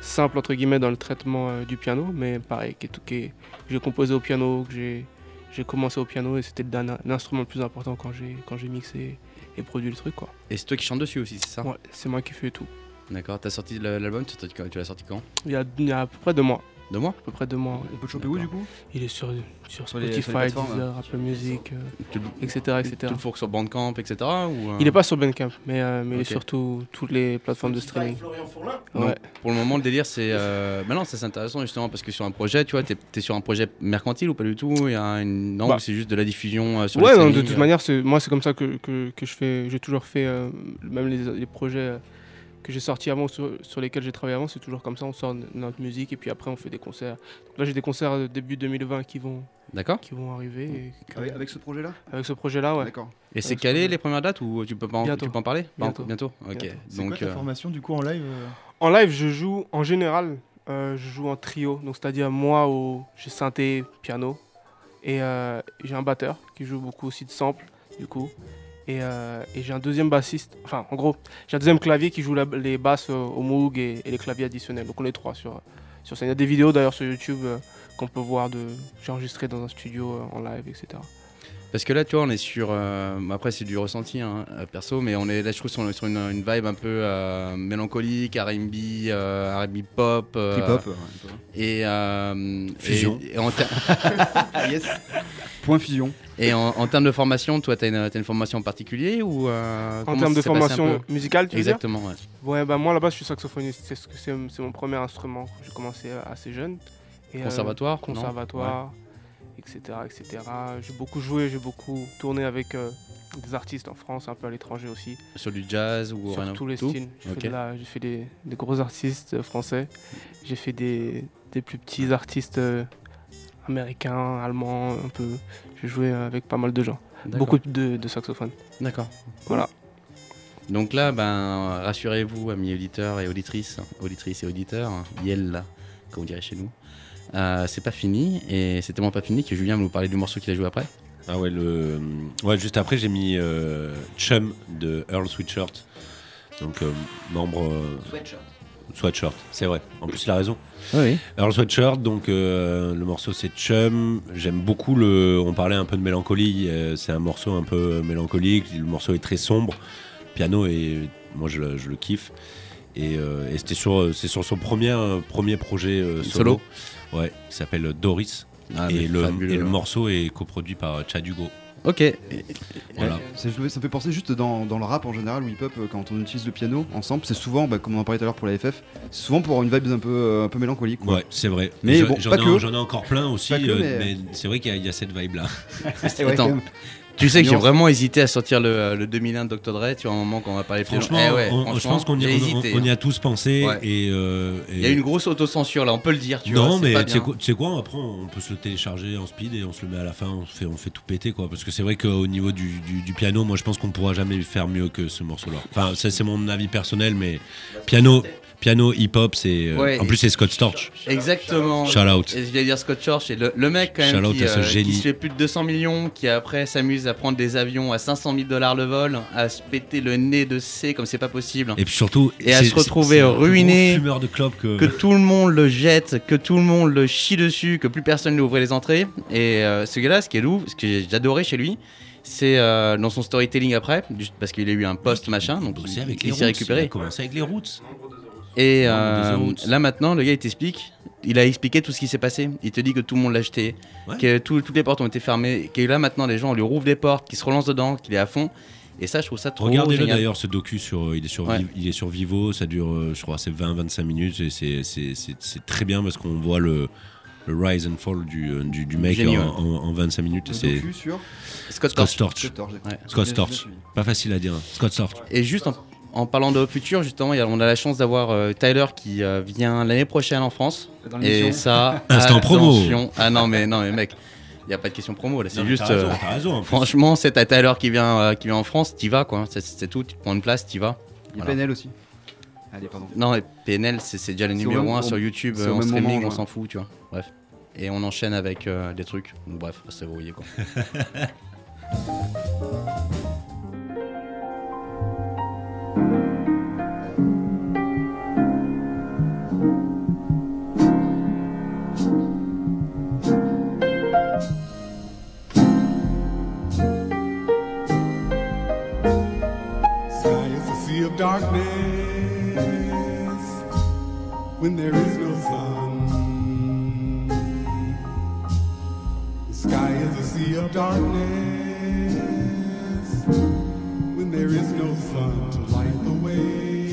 simple entre guillemets dans le traitement du piano, mais pareil, qui est tout, qui j'ai composé au piano, que j'ai commencé au piano et c'était l'instrument le plus important quand j'ai mixé et produit le truc quoi. Et c'est toi qui chantes dessus aussi, c'est ça? Ouais, c'est moi qui fais tout. D'accord, t'as sorti l'album, tu tu l'as sorti quand? Il y a, il y a à peu près deux mois. Deux mois À peu près deux mois. On peut le choper où du coup? Il est sur, sur Spotify, sur Deezer, hein. Apple Music, euh, Tu le- etc. Tu etc. le fourques sur Bandcamp, etc. Ou, euh, Il est pas sur Bandcamp, mais, euh, mais il est sur tout- toutes les plateformes de streaming. Donc, pour le moment, le délire, c'est. Euh... Mais non, ça, c'est intéressant justement parce que sur un projet, tu vois, t'es es sur un projet mercantile ou pas du tout Il y a une. Non, Bah. ou c'est juste de la diffusion euh, sur Ouais, non, de toute euh, manière, c'est- moi c'est comme ça que, que, que je fais. J'ai toujours fait, euh, même les, les projets euh, que j'ai sortis avant, sur, sur lesquels j'ai travaillé avant, c'est toujours comme ça. On sort notre musique et puis après on fait des concerts. Donc là, j'ai des concerts euh, début 2020 qui vont, D'accord. qui vont arriver. et Avec, avec ce projet-là? Avec ce projet-là, ouais. D'accord. Et c'est ce calé projet. les premières dates ou tu peux pas en, Bientôt. tu peux en parler? Bientôt. Bientôt. Ok. Bientôt. C'est Donc. quoi ta euh, formation du coup en live euh? En live, je joue en général, euh, je joue en trio. Donc c'est-à-dire moi, au, j'ai synthé, piano, et euh, j'ai un batteur qui joue beaucoup aussi de samples, du coup. Et, euh, et j'ai un deuxième bassiste, enfin en gros, j'ai un deuxième clavier qui joue les basses euh, au Moog et, les claviers additionnels. Donc on est trois sur, sur scène. Il y a des vidéos d'ailleurs sur YouTube euh, qu'on peut voir de j'ai enregistré dans un studio en live, etc. Parce que là, tu vois, on est sur. euh, après, c'est du ressenti, hein, euh, perso, mais on est là, je trouve, sur, sur une, une vibe un peu euh, mélancolique, RB, euh, RB pop. euh, Trip-hop, ouais. Et. euh, Fusion. Et, et en, ter- yes. Point fusion. et en, en termes de formation, toi, t'as une, t'as une formation en particulier ou. euh, En termes de formation musicale, tu veux dire? Exactement, ouais. Ouais, bah moi là-bas je suis saxophoniste, c'est ce que c'est c'est mon premier instrument. J'ai commencé assez jeune. Et, euh, Conservatoire, non? Conservatoire. Etc. etc. J'ai beaucoup joué, j'ai beaucoup tourné avec euh, des artistes en France, un peu à l'étranger aussi. Sur du jazz ou Sur rien tous les tout styles. J'ai fait, de la- j'ai fait des, des gros artistes euh, français. J'ai fait des, des plus petits artistes euh, américains, allemands, un peu. J'ai joué avec pas mal de gens. Beaucoup de, de saxophones. D'accord. Voilà. Donc là, ben, rassurez-vous, amis auditeurs et auditrices, auditrices et auditeurs, Yel, comme on dirait chez nous. Euh, c'est pas fini, et c'est tellement pas fini que Julien va nous parler du morceau qu'il a joué après. Ah ouais, le... ouais juste après, j'ai mis euh, Chum de Earl Sweatshirt. Donc, euh, membre. Sweatshirt. Sweatshirt, c'est vrai. En plus, il a raison. Oui, oui. Earl Sweatshirt, donc euh, le morceau c'est Chum. J'aime beaucoup le. On parlait un peu de mélancolie. c'est un morceau un peu mélancolique. Le morceau est très sombre. Piano et moi je, le- je le kiffe. Et, euh, et c'était sur, c'est sur son premier, euh, premier projet euh, solo. Ouais, qui s'appelle Doris. Ah, et, le, fabuleux. et le morceau est coproduit par Chad Hugo. Ok. Voilà. Je- Ça me fait penser juste dans, dans le rap en général, ou hip-hop, euh, quand on utilise le piano ensemble, c'est souvent, bah, comme on en parlait tout à l'heure pour la FF, c'est souvent pour une vibe un peu, euh, un peu mélancolique. quoi. Ouais, c'est vrai. Mais J'en- bon, ai, que. j'en ai encore plein aussi, que, euh, mais- mais, c'est vrai qu'il y, a- il y a cette vibe là. Ouais, Attends. Tu sais que j'ai vraiment hésité à sortir le, le 2001 de Dr. Dre, tu vois, un moment quand on va parler Franchement, Eh ouais, on- je pense qu'on y, j'ai on- hésité, on y hein. a tous pensé. Ouais. Et, euh, Il y a une grosse autocensure là, on peut le dire, tu vois. non, mais tu sais quoi, après on peut se le télécharger en speed et on se le met à la fin, on fait, on fait tout péter quoi. Parce que c'est vrai qu'au niveau du, du- du piano, moi je pense qu'on pourra jamais faire mieux que ce morceau-là. Enfin, ça c'est mon avis personnel, mais piano, piano hip-hop, c'est. euh, Ouais, en plus, c'est Scott Storch. Exactement. Shout out. Et je vais dire Scott Church, et le, le mec quand même qui, euh, qui se fait plus de 200 millions, qui après s'amuse à prendre des avions à 500 000 dollars le vol, à se péter le nez de C comme c'est pas possible. Et puis surtout, et à se retrouver ruiné, de clope que- que tout le monde le jette, que tout le monde le chie dessus, que plus personne ne ouvrait les entrées. Et euh, ce gars-là, ce qui est loup, ce que j'adorais chez lui, c'est euh, dans son storytelling après, juste parce qu'il a eu un post machin, donc il, avec il s'est récupéré. il a commencé avec les roots. Et euh, des là maintenant, le gars il t'explique, il a expliqué tout ce qui s'est passé. Il te dit que tout le monde l'a acheté, que tout- toutes les portes ont été fermées, que là maintenant les gens on lui rouvre les portes, qu'il se relance dedans, qu'il est à fond. Et ça, je trouve ça trop Regardez-le d'ailleurs, ce docu sur, il est sur, Ouais. Il est sur Vivo, ça dure, euh, je crois, c'est 20-25 minutes et c'est- c'est c'est- c'est très bien parce qu'on voit le, le rise and fall du, euh, du, du mec en, en- en 25 minutes. c'est docu sur Scott Scott Storch. Scott Storch. Ouais. Scott Storch. Pas facile à dire. Scott Storch. Et juste en, en parlant de Hope Future, justement, il y a- on a la chance d'avoir euh, Tyler qui euh, vient l'année prochaine en France. Dans Et ça, Instant promo. attention. Ah non mais non mais mec, il y a pas de question promo là, c'est Non, mais juste. t'as raison, euh, t'as raison, en franchement, c'est à Tyler qui vient euh, qui vient en France, t'y vas quoi. C'est- C'est tout, tu prends une place, t'y vas. Il y a Voilà. PNL aussi. Allez, pardon. Non, et PNL, c'est c'est déjà le C'est numéro même- 1 au- sur YouTube, c'est euh, en streaming, moment, on s'en fout, tu vois. Bref. Et on enchaîne avec euh, des trucs. Donc, bref, ça vous voyez quoi. darkness when there is no sun. The sky is a sea of darkness when there is no sun to light the way.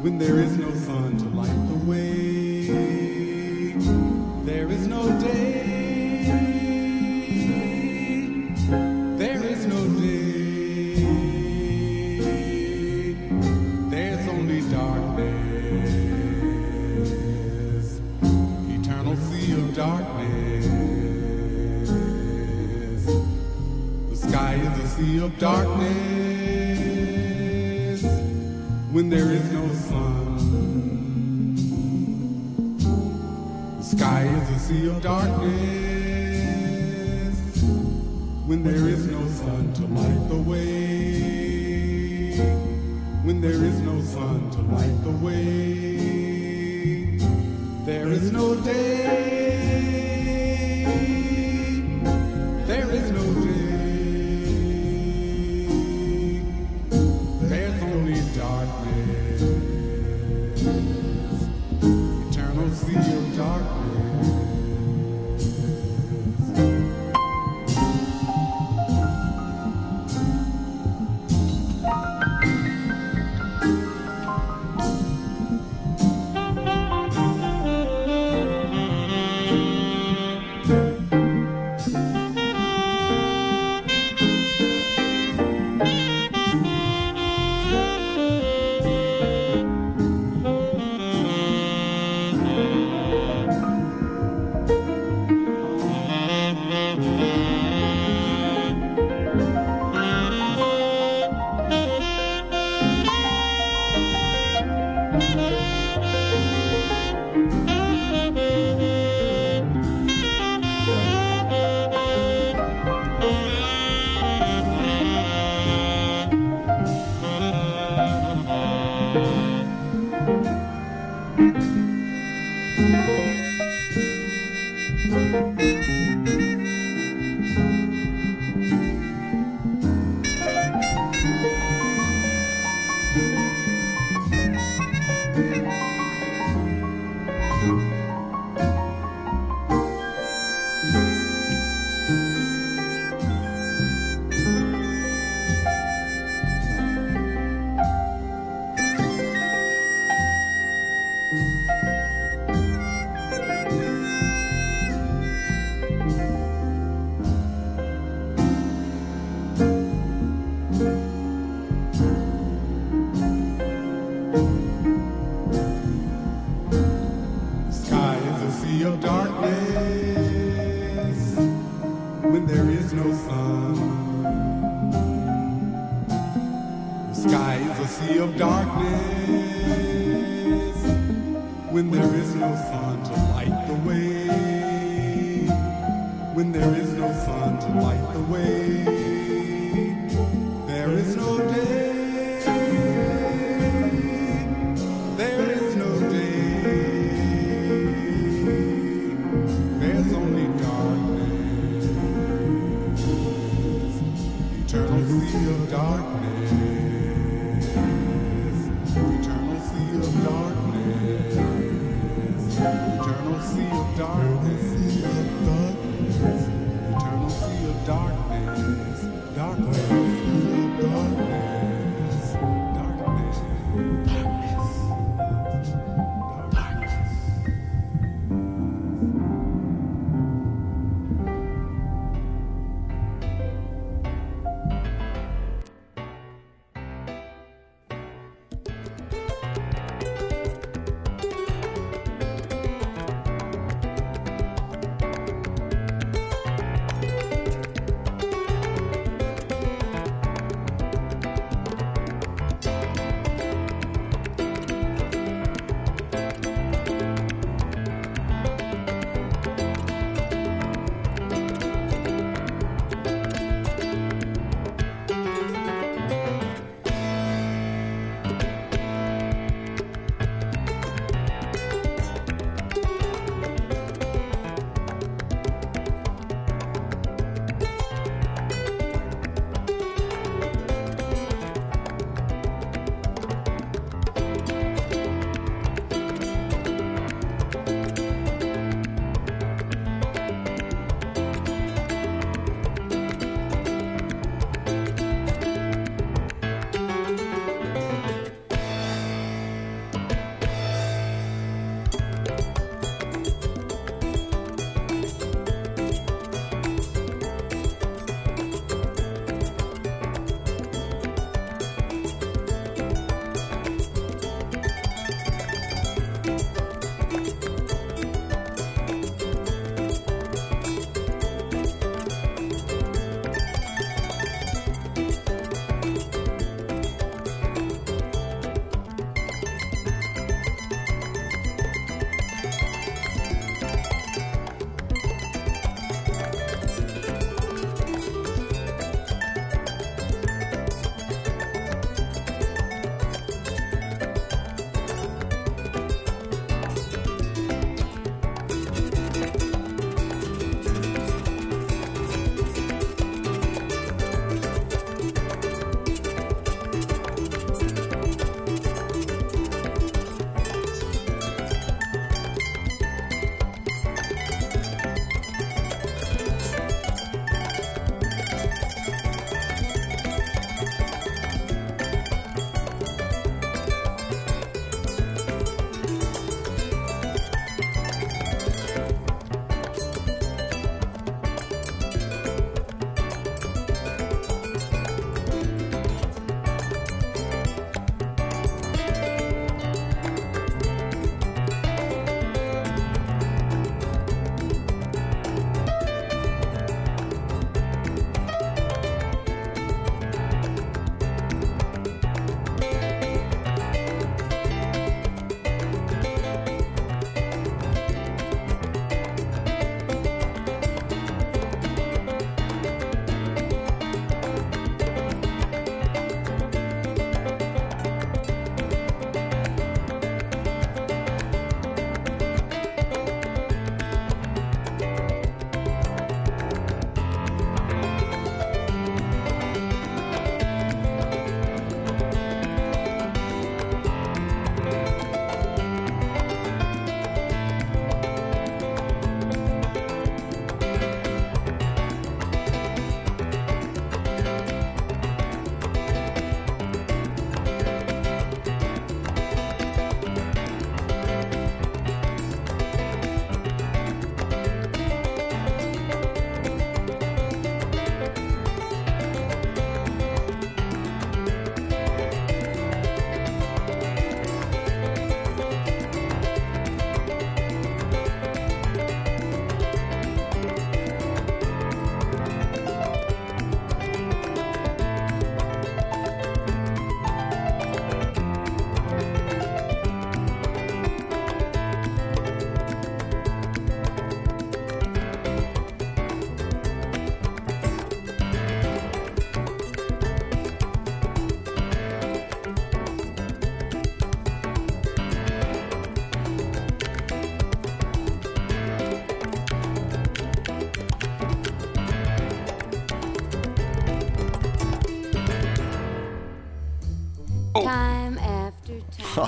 When there is no sun to light the way, there is no day. Sea of darkness when there is no sun. The sky is a sea of darkness when there is no sun to light the way. When there is no sun to light the way, there is no day.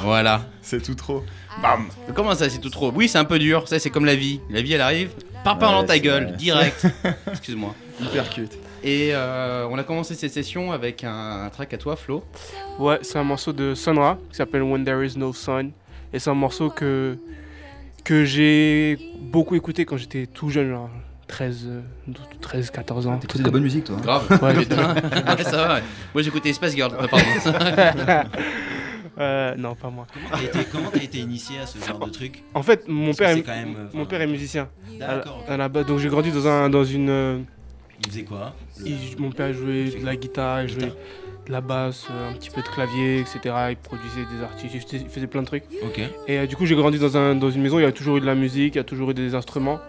Voilà. C'est tout trop. Bam. Comment ça, c'est tout trop? Oui, c'est un peu dur. Ça, c'est comme la vie. La vie, elle arrive. Par par Ouais, dans ta gueule, vrai. direct. Excuse-moi. Hyper cute. Et euh, on a commencé cette session avec un, un track à toi, Flo. Ouais, c'est un morceau de Sonra qui s'appelle When There Is No Sun. Et c'est un morceau que, que j'ai beaucoup écouté quand j'étais tout jeune, genre 13, euh, 13 14 ans. T'écoutais de la bonne musique, toi. hein Grave. Ouais. Ouais, ça va. ouais. Moi, j'écoutais Space Girl. Pardon. Euh, non, pas moi. Été- Comment t'as été initié à ce genre de truc? En fait, mon père, est, même, euh, mon père est musicien. D'accord, donc j'ai grandi dans, un, dans une. euh, Il faisait quoi? Le- il- mon père jouait de la guitare, il jouait de la basse, euh, un petit peu de clavier, etc. Il produisait des artistes, il faisait- plein de trucs. Ok. Et euh, du coup, j'ai grandi dans, un, dans une maison, il y a toujours eu de la musique, il y a toujours eu des instruments.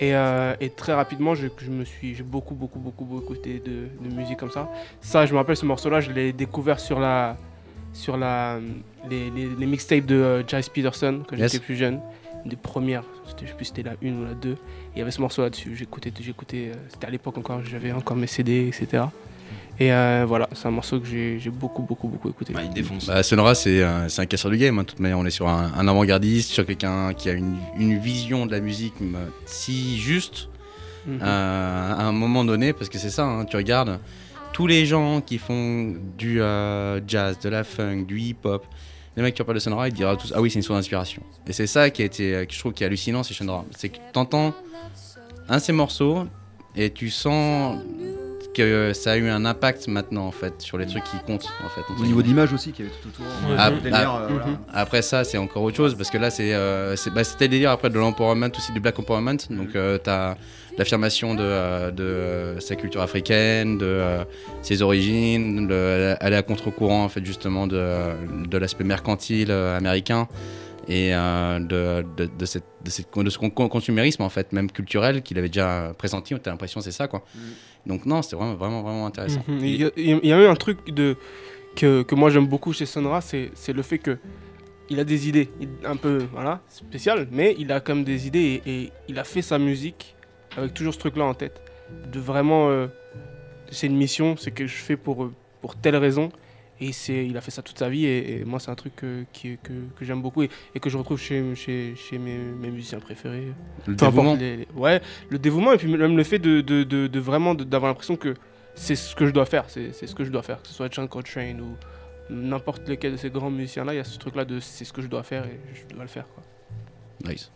Et, euh, et très rapidement, je, je me suis, j'ai beaucoup, beaucoup, beaucoup, beaucoup écouté de, de musique comme ça. Ça, je me rappelle ce morceau-là, je l'ai découvert sur la, sur la, les, les, les mixtapes de euh, Giles Peterson quand Yes. j'étais plus jeune. Une des premières, c'était- je sais plus si c'était la une ou la deux. Il y avait ce morceau là-dessus. J'écoutais, j'écoutais. euh, C'était à l'époque encore, j'avais encore mes CD, etc. Et euh, voilà, c'est un morceau que j'ai j'ai beaucoup, beaucoup, beaucoup écouté. il défonce. Bah, Sonora, c'est un, c'est un casseur du game. hein. De toute manière, on est sur un, un avant-gardiste, sur quelqu'un qui a une, une vision de la musique si juste Mhm. euh, à un moment donné, parce que c'est ça, hein, tu regardes tous les gens qui font du euh, jazz, de la funk, du hip-hop. Les mecs qui parlent de Sonora, ils diront tous Ah oui, c'est une source d'inspiration. Et c'est ça qui a été, euh, que je trouve qui est hallucinant, c'est Sonora. C'est que t'entends un de ces morceaux et tu sens que ça a eu un impact maintenant en fait sur les trucs qui comptent en fait. Au niveau d'image aussi, qu'il y avait tout autour. Ah, délire, ah, euh, voilà. Après ça, c'est encore autre chose parce que là, c'est euh, c'est- bah, c'était le délire après de l'empowerment aussi, du black empowerment. Donc, euh, t'as l'affirmation de, euh, de sa culture africaine, de euh, ses origines, de, aller à contre-courant en fait justement de, de l'aspect mercantile euh, américain et de, de, cette, de, cette- ce con- consumérisme en fait, même culturel qu'il avait déjà pressenti. T'as l'impression que c'est ça quoi. Donc non, c'était vraiment vraiment vraiment intéressant. Mhm. Il y, a, y a eu un truc de, que, que moi j'aime beaucoup chez Sonra, c'est le fait que il a des idées un peu voilà, spéciales, mais il a quand même des idées et, et il a fait sa musique avec toujours ce truc-là en tête. De vraiment. euh, c'est une mission, c'est que je fais pour, euh, pour telle raison. Et il a fait ça toute sa vie et, et moi c'est un truc que, qui- que, que j'aime beaucoup et, et que je retrouve chez, chez, chez mes, mes musiciens préférés. Le Peu dévouement. les- les- ouais, le dévouement et puis même le fait de, de, de, de vraiment d'avoir l'impression que c'est ce que je dois faire, c'est ce que je dois faire, que ce soit John Coltrane ou n'importe lequel de ces grands musiciens-là, il y a ce truc-là de c'est ce que je dois faire et je dois le faire. Quoi. Nice.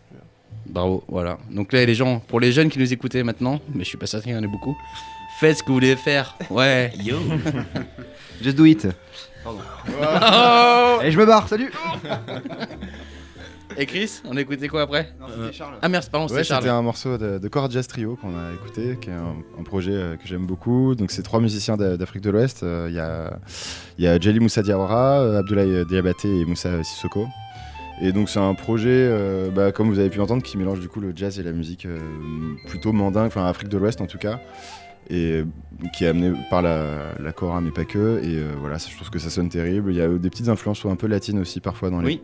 Bravo, voilà. Donc là, les gens, pour les jeunes qui nous écoutaient maintenant, mais je suis pas certain qu'il y en ait beaucoup, faites ce que vous voulez faire. Ouais. Yo. Just do it. Pardon. Oh Et je me barre, salut Et Chris, on a écouté quoi après c'était Charles. Ah merde, pardon, Ouais, c'était c'était Charles. un morceau de, Jazz Trio qu'on a écouté, qui est un, un projet euh, que j'aime beaucoup. Donc, c'est trois musiciens d'A- d'Afrique de l'Ouest. Euh, Il y, a, y a Jelly Moussa Diawara, euh, Abdoulaye Diabaté et Moussa Sissoko. Et donc, c'est un projet, euh, bah, comme vous avez pu l'entendre, qui mélange du coup le jazz et la musique euh, plutôt mandingue, enfin Afrique de l'Ouest en tout cas. Et euh, qui est amené par la, la Cora, mais pas que. Et voilà, je trouve que ça sonne terrible. Il y a des petites influences un peu latines aussi parfois dans les, Oui.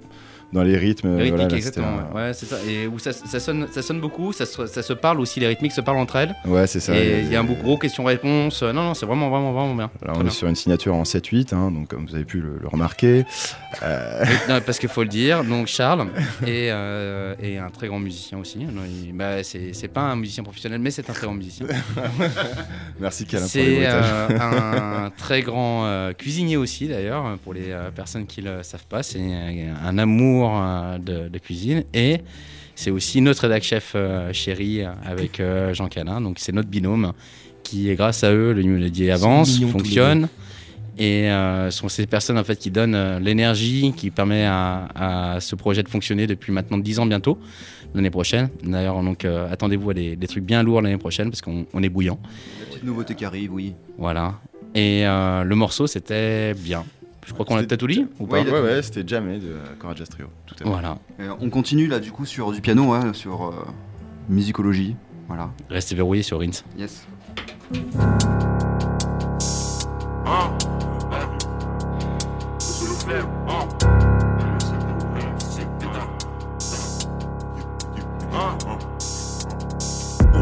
Dans les rythmes. Les Voilà, là, exactement. ouais. Ouais, c'est ça. Et où ça, ça sonne, ça sonne beaucoup, ça se, ça se parle aussi, les rythmiques se parlent entre elles. Ouais, c'est ça. Et il y a un gros question-réponse. Non, non, c'est vraiment, vraiment, vraiment bien. Là, Très on est bien. sur une signature en 7-8, hein, donc comme vous avez pu le, le remarquer. Euh, non, parce qu'il faut le dire, donc Charles est, euh, est un très grand musicien aussi. Non, il- bah, c'est c'est pas un musicien professionnel, mais c'est un très grand musicien. Merci Calin pour les euh, un très grand euh, cuisinier aussi d'ailleurs, pour les euh, personnes qui le savent pas. C'est un, un amour euh, de, de cuisine et c'est aussi notre rédac chef euh, chéri euh, avec euh, Jean Calin. Donc c'est notre binôme qui, est grâce à eux, le sont avance, fonctionne. Et euh, ce sont ces personnes en fait qui donnent euh, l'énergie qui permet à, à ce projet de fonctionner depuis maintenant 10 ans bientôt, l'année prochaine. D'ailleurs, donc euh, attendez-vous à des, des trucs bien lourds l'année prochaine parce qu'on on est bouillant. La petite nouveauté qui arrive, oui. Voilà. Et euh, le morceau, c'était bien. Je crois qu'on l'a peut-être oublié ou pas Ouais, ouais, ouais, c'était Jamais de Cora Jazz Trio. Tout à fait. Voilà. Et on continue là du coup sur du piano, hein, sur euh, musicologie. Voilà. Restez verrouillés sur Rins. Yes.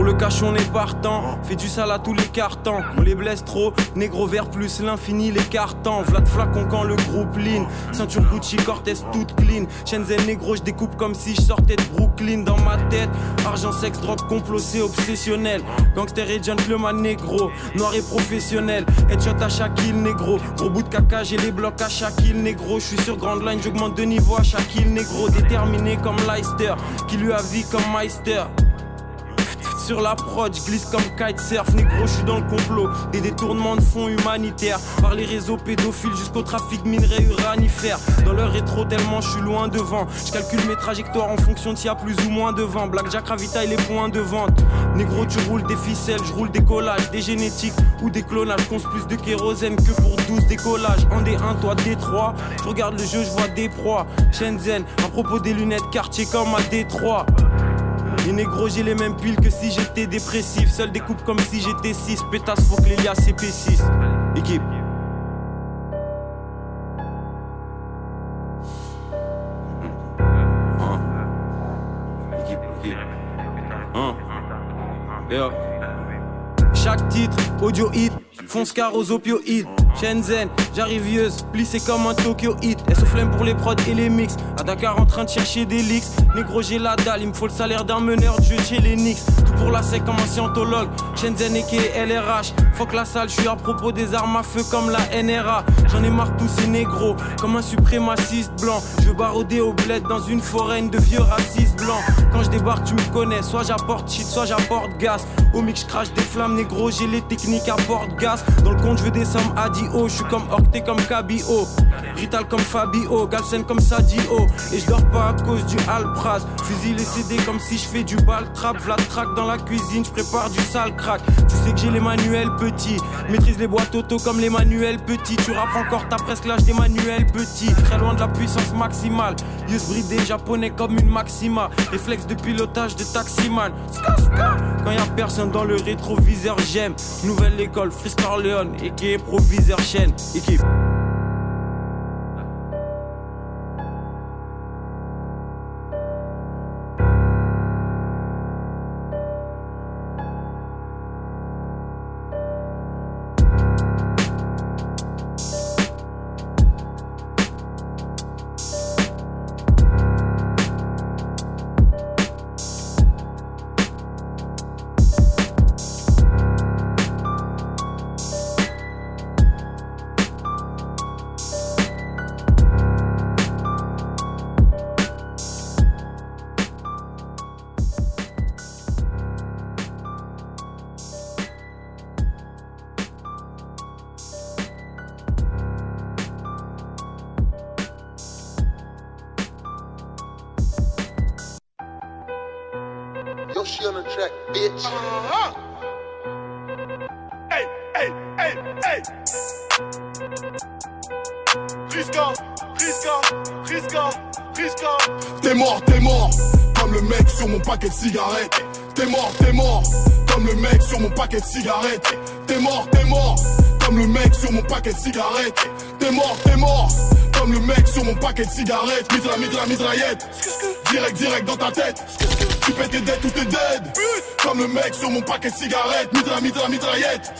Pour le cash, on est partant. Fais du sale à tous les cartons. On les blesse trop. Négro vert plus l'infini, les cartons. Vlad flacon quand le groupe lean. Ceinture Gucci, Cortez toute clean. Shenzhen négro, je découpe comme si je sortais de Brooklyn dans ma tête. Argent, sexe, drogue, complot, c'est obsessionnel. Gangster et gentleman négro. Noir et professionnel. Headshot à chaque île négro. Gros bout de caca, j'ai les blocs à chaque île négro. Je suis sur Grand Line, j'augmente de niveau à chaque île négro. Déterminé comme Leicester. Qui lui a vie comme Meister. Sur la prod, glisse comme kitesurf, négro, je suis dans le complot. Des détournements de fonds humanitaires, par les réseaux pédophiles jusqu'au trafic minerais uranifères. Dans leur rétro, tellement je suis loin devant. Je calcule mes trajectoires en fonction de s'il y a plus ou moins de vent. Blackjack ravitaille les points de vente. Négro, tu roules des ficelles, je roule des collages, des génétiques ou des clonages. Conce plus de kérosène que pour 12 décollages. En D1, toi D3. Je regarde le jeu, je vois des proies. Shenzhen, à propos des lunettes, quartier comme à Détroit. Les négros, j'ai les mêmes piles que si j'étais dépressif. Seul découpe comme si j'étais 6. Pétasse, faut que CP6. Équipe. Hein. Équipe, équipe. Hein. Yo. Chaque titre, audio hit, fonce car aux opioïdes. Shenzhen, j'arrive vieuse, plissé comme un Tokyo hit. Elle flemme pour les prods et les mix. À Dakar en train de chercher des leaks. Négro, j'ai la dalle, il me faut le salaire d'un meneur de jeu chez les Knicks. Tout pour la sec comme un scientologue. Shenzhen et LRH. Fuck la salle, je suis à propos des armes à feu comme la NRA. J'en ai marre tous ces négros, comme un suprémaciste blanc. Je baroder au bled dans une foraine de vieux racistes Quand je débarque, tu me connais. Soit j'apporte shit, soit j'apporte gaz. Au mix, je crache des flammes, négro, j'ai les techniques à porte gaz. Dans le compte, je veux des sommes à. Je suis comme Octet, comme Cabio. Rital comme Fabio, Galsen comme Sadio. Et je dors pas à cause du Alpraz. Fusil et CD comme si je fais du bal trap. Vlad track dans la cuisine, je prépare du sale crack. Tu sais que j'ai les manuels petits. Maîtrise les boîtes auto comme les manuels petits. Tu rappes encore, t'as presque l'âge des manuels petits. Très loin de la puissance maximale. Yus bridé japonais comme une maxima. Réflexe de pilotage de taximan. Ska. Quand y a personne dans le rétroviseur, j'aime. Nouvelle école, Fris Corleone. Et qui proviseur chaîne. Équipe. T'es mort, t'es mort, comme le mec sur mon paquet de cigarettes. T'es mort, t'es mort, comme le mec sur mon paquet de cigarettes. T'es mort, t'es mort, comme le mec sur mon paquet de cigarettes. Mitra, mitra, mitraillette. Direct, direct dans ta tête. Tu pètes tes dead, tout est dead. Comme le mec sur mon paquet de cigarettes. Mitra, mitra, mitraillette.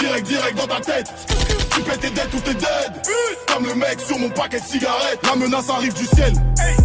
Direct, direct dans ta tête. Tu pètes tes dead, tout est dead. Comme le mec sur mon paquet de cigarettes. La menace arrive du ciel.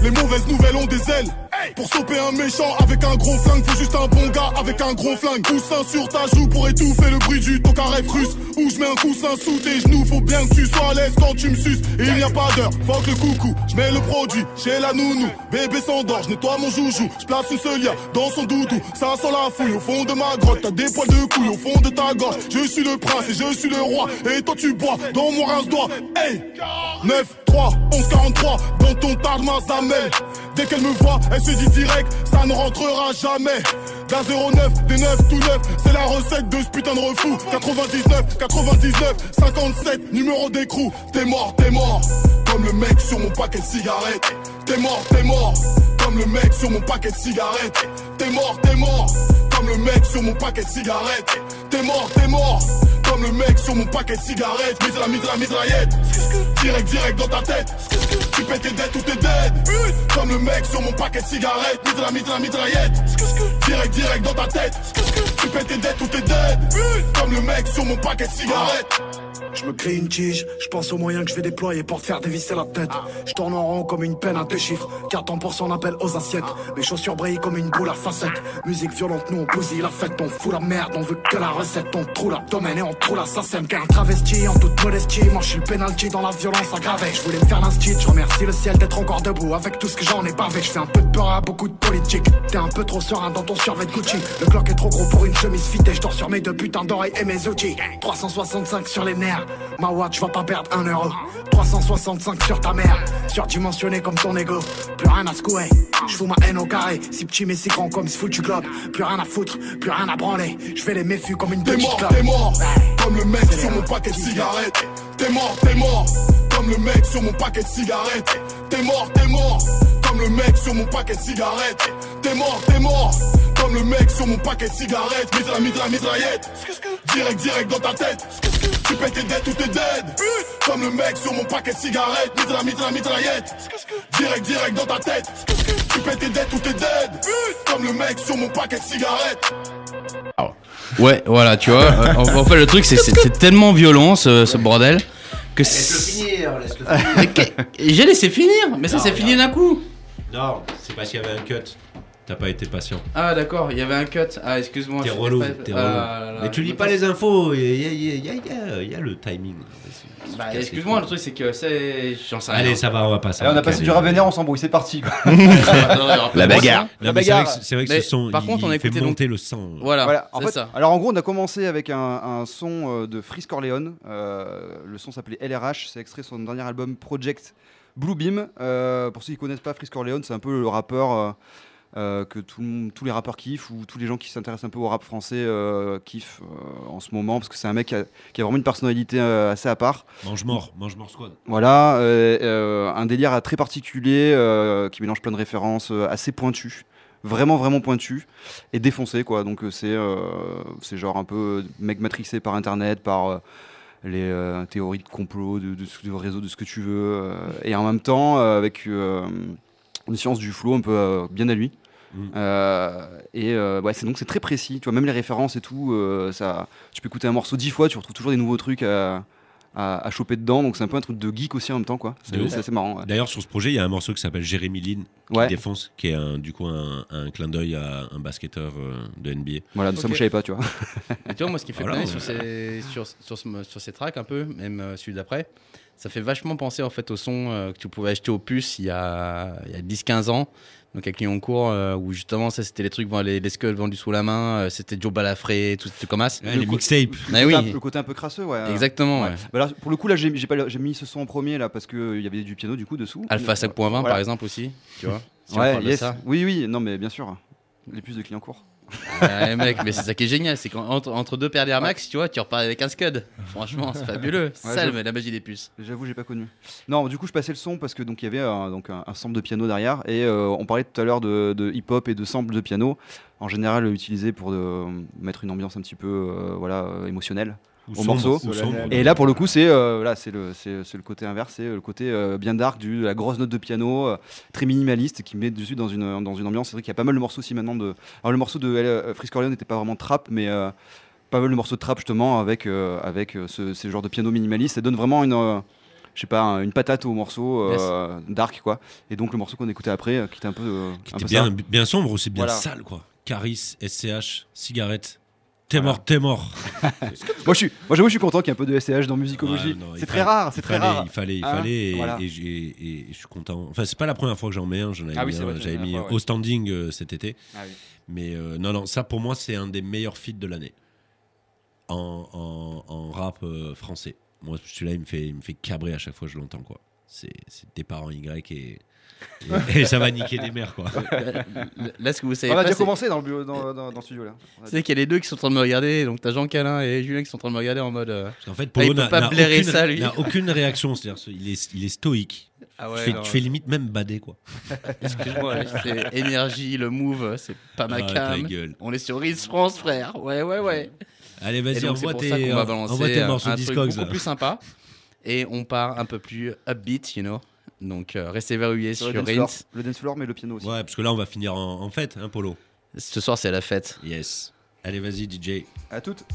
Les mauvaises nouvelles ont des ailes. Pour stopper un méchant avec un gros flingue, faut juste un bon gars avec un gros flingue. Coussin sur ta joue pour étouffer le bruit du tokarev russe. Où je mets un coussin sous tes genoux, faut bien que tu sois à l'aise quand tu me suces. Il n'y a pas d'heure, fuck le coucou. Je mets le produit chez la nounou. Bébé s'endort, je nettoie mon joujou. Je place une seule dans son doudou. Ça sent la fouille au fond de ma grotte. T'as des poils de couille au fond de ta gorge. Je suis le prince et je suis le roi. Et toi tu bois dans mon rince-doigt. Hey 9, 3, 11, 43 Dans ton tarde ma zamelle Dès qu'elle me voit, elle se dit direct Ça ne rentrera jamais. D'un 09, des 9, tout neuf C'est la recette de ce putain de refou. 99, 99, 57 Numéro d'écrou T'es mort, t'es mort. Comme le mec sur mon paquet de cigarettes T'es mort, t'es mort Comme le mec sur mon paquet de cigarettes T'es mort, t'es mort Comme le mec sur mon paquet de cigarettes T'es mort, t'es mort comme le mec sur mon paquet de cigarettes, mitra, mitra, mitraillette. Direct, direct dans ta tête. Tu pètes tes dead, tout est dead. Comme le mec sur mon paquet de cigarettes, mitra, mitra, mitraillette. Direct, direct dans ta tête. Tu pètes tes dettes ou t'es dead. Comme le mec sur mon paquet de cigarettes. Je me crée une tige, je pense aux moyens que je vais déployer pour te faire dévisser la tête. Je tourne en rond comme une peine à deux chiffres, car ton pour son appel aux assiettes. Mes chaussures brillent comme une boule à facettes. Musique violente, nous on bousille la fête, on fout la merde, on veut que la recette. On trou l'abdomen et on trou l'assassin. Qu'un travesti en toute modestie, moi je suis le penalty dans la violence aggravée. Je voulais me faire l'instit, je remercie le ciel d'être encore debout avec tout ce que j'en ai bavé. Je fais un peu de peur à beaucoup de politique. T'es un peu trop serein dans ton survêt de Gucci. Le clock est trop gros pour une chemise fitée, je dors sur mes deux putains d'oreilles et mes outils. 365 sur les nerfs, ma watch va pas perdre un euro. 365 sur ta mère, surdimensionné comme ton ego. Plus rien à secouer, je fous ma haine au carré. Si petit mais si grand comme ce foutu globe. Plus rien à foutre, plus rien à branler. Je fais les méfus comme une T'es petite mort, clope. t'es mort. Comme le mec sur mon paquet de cigarettes. T'es mort, t'es mort. Comme le mec sur mon paquet de cigarettes. T'es mort, t'es mort. Comme le mec sur mon paquet de cigarettes. T'es mort, t'es mort. Comme le mec sur mon paquet de cigarettes. Mitra, mitra, mitraillette. Direct, direct dans ta tête. Tu pètes tes dettes ou t'es dead. Comme le mec sur mon paquet de cigarettes. Mitra, mitra, mitraillette. Direct, direct dans ta tête. Tu pètes tes dettes ou t'es dead. Comme le mec sur mon paquet de cigarettes. Ouais, voilà, tu vois. euh, en, en fait, le truc, c'est c'est c'est tellement violent ce, ce bordel que c'est. Mais que- J'ai laissé finir, mais ça Non, s'est fini d'un coup. Non, c'est parce qu'il y avait un cut. T'as pas été patient. Ah, d'accord, il y avait un cut. Ah, excuse-moi. T'es relou, pas- t'es Ah, relou. là, là, Mais tu lis me pas passe- les infos, il y a, y y y le timing. Bah, excuse-moi, le truc, c'est que c'est. J'en sais rien. Allez, ça va, on va passer. Allez, on a passé du Ravener, on s'embrouille, c'est parti. quoi. La bagarre. La bagarre. que- c'est vrai que Mais ce son, par contre, on a écouté monter donc- le sang. Voilà, En c'est fait, ça. Alors en gros, on a commencé avec un, un son euh, de Freeze Corleone. Euh, le son s'appelait LRH. C'est extrait de son dernier album Project Bluebeam. Euh, pour ceux qui connaissent pas Freeze Corleone, c'est un peu le rappeur euh, que tout le tous les rappeurs kiffent ou tous les gens qui s'intéressent un peu au rap français euh, kiffent euh, en ce moment parce que c'est un mec qui a, qui a vraiment une personnalité assez à part. Mange mort, mange mort squad. Voilà, un délire très particulier qui mélange plein de références assez pointues. Vraiment, vraiment pointues et défoncé, quoi. Donc, c'est c'est genre un peu mec matrixé par internet, par les théories de complot, de, de, du réseau, de ce que tu veux. et en même temps, avec une science du flow un peu euh, bien à lui. Euh, et euh, ouais, c'est donc c'est très précis, tu vois, même les références et tout, euh, ça, tu peux écouter un morceau dix fois, tu retrouves toujours des nouveaux trucs à, à, à choper dedans, donc c'est un peu un truc de geek aussi en même temps, quoi. De. C'est assez marrant. ouais. D'ailleurs, sur ce projet, il y a un morceau qui s'appelle Jérémy Lin qui Ouais. défonce, qui est un, du coup un, un clin d'œil à un basketteur euh, de NBA. Voilà, ça, moi, je savais pas, tu vois. Et tu vois, moi, ce qui fait Voilà, plaisir ouais. sur, ces, sur, sur, ce- sur ces tracks, un peu, même euh, celui d'après, ça fait vachement penser en fait au son euh, que tu pouvais acheter au puce il y a, il y a 10-15 ans. Donc avec Lyoncourt, euh, où justement, ça c'était les trucs, les, les skulls vendus sous la main, euh, c'était Joe Balafré, tout ce comme ça. Ouais, les mixtapes. Ah le, oui. côté un, le côté un peu crasseux, ouais. Exactement, ouais. Bah là, pour le coup, là, j'ai j'ai pas- j'ai mis ce son en premier là parce qu'il y avait du piano du coup dessous. Alpha 5.20 Voilà. par exemple aussi, tu vois. si on ouais, parle de yes. ça. Oui, oui, non, mais bien sûr. Les puces de clients courts. Ouais, mec, mais c'est ça qui est génial, c'est qu'entre entre deux paires d'Air Max, tu vois, tu repars avec un Scud. Franchement, c'est fabuleux. Ouais, ça, j'avoue. le- la magie des puces. J'avoue, j'ai pas connu. Non, du coup, je passais le son parce que donc il y avait un, donc un, un sample de piano derrière et euh, on parlait tout à l'heure de, de hip-hop et de sample de piano, en général utilisé pour de, mettre une ambiance un petit peu euh, voilà euh, émotionnelle au morceau. Et là, pour le coup, c'est euh, là, c'est le, c'est, c'est le côté inverse, c'est le côté euh, bien dark du de la grosse note de piano, euh, très minimaliste, qui met dessus dans une dans une ambiance. C'est vrai qu'il y a pas mal de morceaux aussi maintenant de. Alors le morceau de euh, Freeze Corleone n'était pas vraiment trap, mais euh, pas mal de morceaux de trap justement avec euh, avec ce, ce genre de piano minimaliste. Ça donne vraiment une euh, je sais pas, un- une patate au morceau euh, dark quoi. Et donc le morceau qu'on écoutait après, euh, qui était un peu, euh, un C'était peu bien, bien sombre aussi, bien Voilà. sale quoi. Caris, SCH, cigarette. T'es mort, t'es mort. moi je suis, moi j'avoue je suis content qu'il y ait un peu de SCH dans musicologie. Ouais, non, il c'est très fallait- rare, c'est très fallait- rare. Il fallait, il Hein, fallait, et- voilà. et, j'ai- et- et je suis content. Enfin, c'est pas la première fois que j'en mets un, j'en avais Ah oui, mis, j'avais mis au standing euh, cet été. Ah oui. Mais euh, non, non, ça pour moi, c'est un des meilleurs feats de l'année en, en- en rap euh, français. Moi, celui-là, il me fait, il me fait cabrer à chaque fois que je l'entends, quoi. C'est c'est tes parents Y et, et, ça va niquer des mères, quoi. Là, ce que vous savez On a pas, déjà c'est- commencé dans le, bureau- dans, dans- dans le studio là. On a C'est qu'il y a les deux qui sont en train de me regarder, donc t'as Jean Calin et Julien qui sont en train de me regarder en mode. euh, En fait, ah, il Polo peut n'a pas n'a blairer aucune, ça lui. n'a aucune réaction. C'est-à-dire, il est, il est stoïque. Ah ouais, tu, fais, non, tu fais ouais. limite même bader, quoi. Excuse-moi, c'est énergie, le move, c'est pas ma Ah, ta cam. gueule. On est sur Ritz France, frère. Ouais, ouais, ouais. Allez, vas-y, Et donc, c'est envoie pour tes- ça qu'on va euh, balancer envoie tes morceaux un truc Discogs, beaucoup là. plus sympa. Et on part un peu plus upbeat, you know. Donc euh, restez verrouillés Sur sur le dance floor. Rince. Le dance floor, mais le piano aussi. Ouais, parce que là, on va finir en, en fête, hein, Polo. Ce soir, c'est la fête. Yes. Allez, vas-y, DJ. À toutes.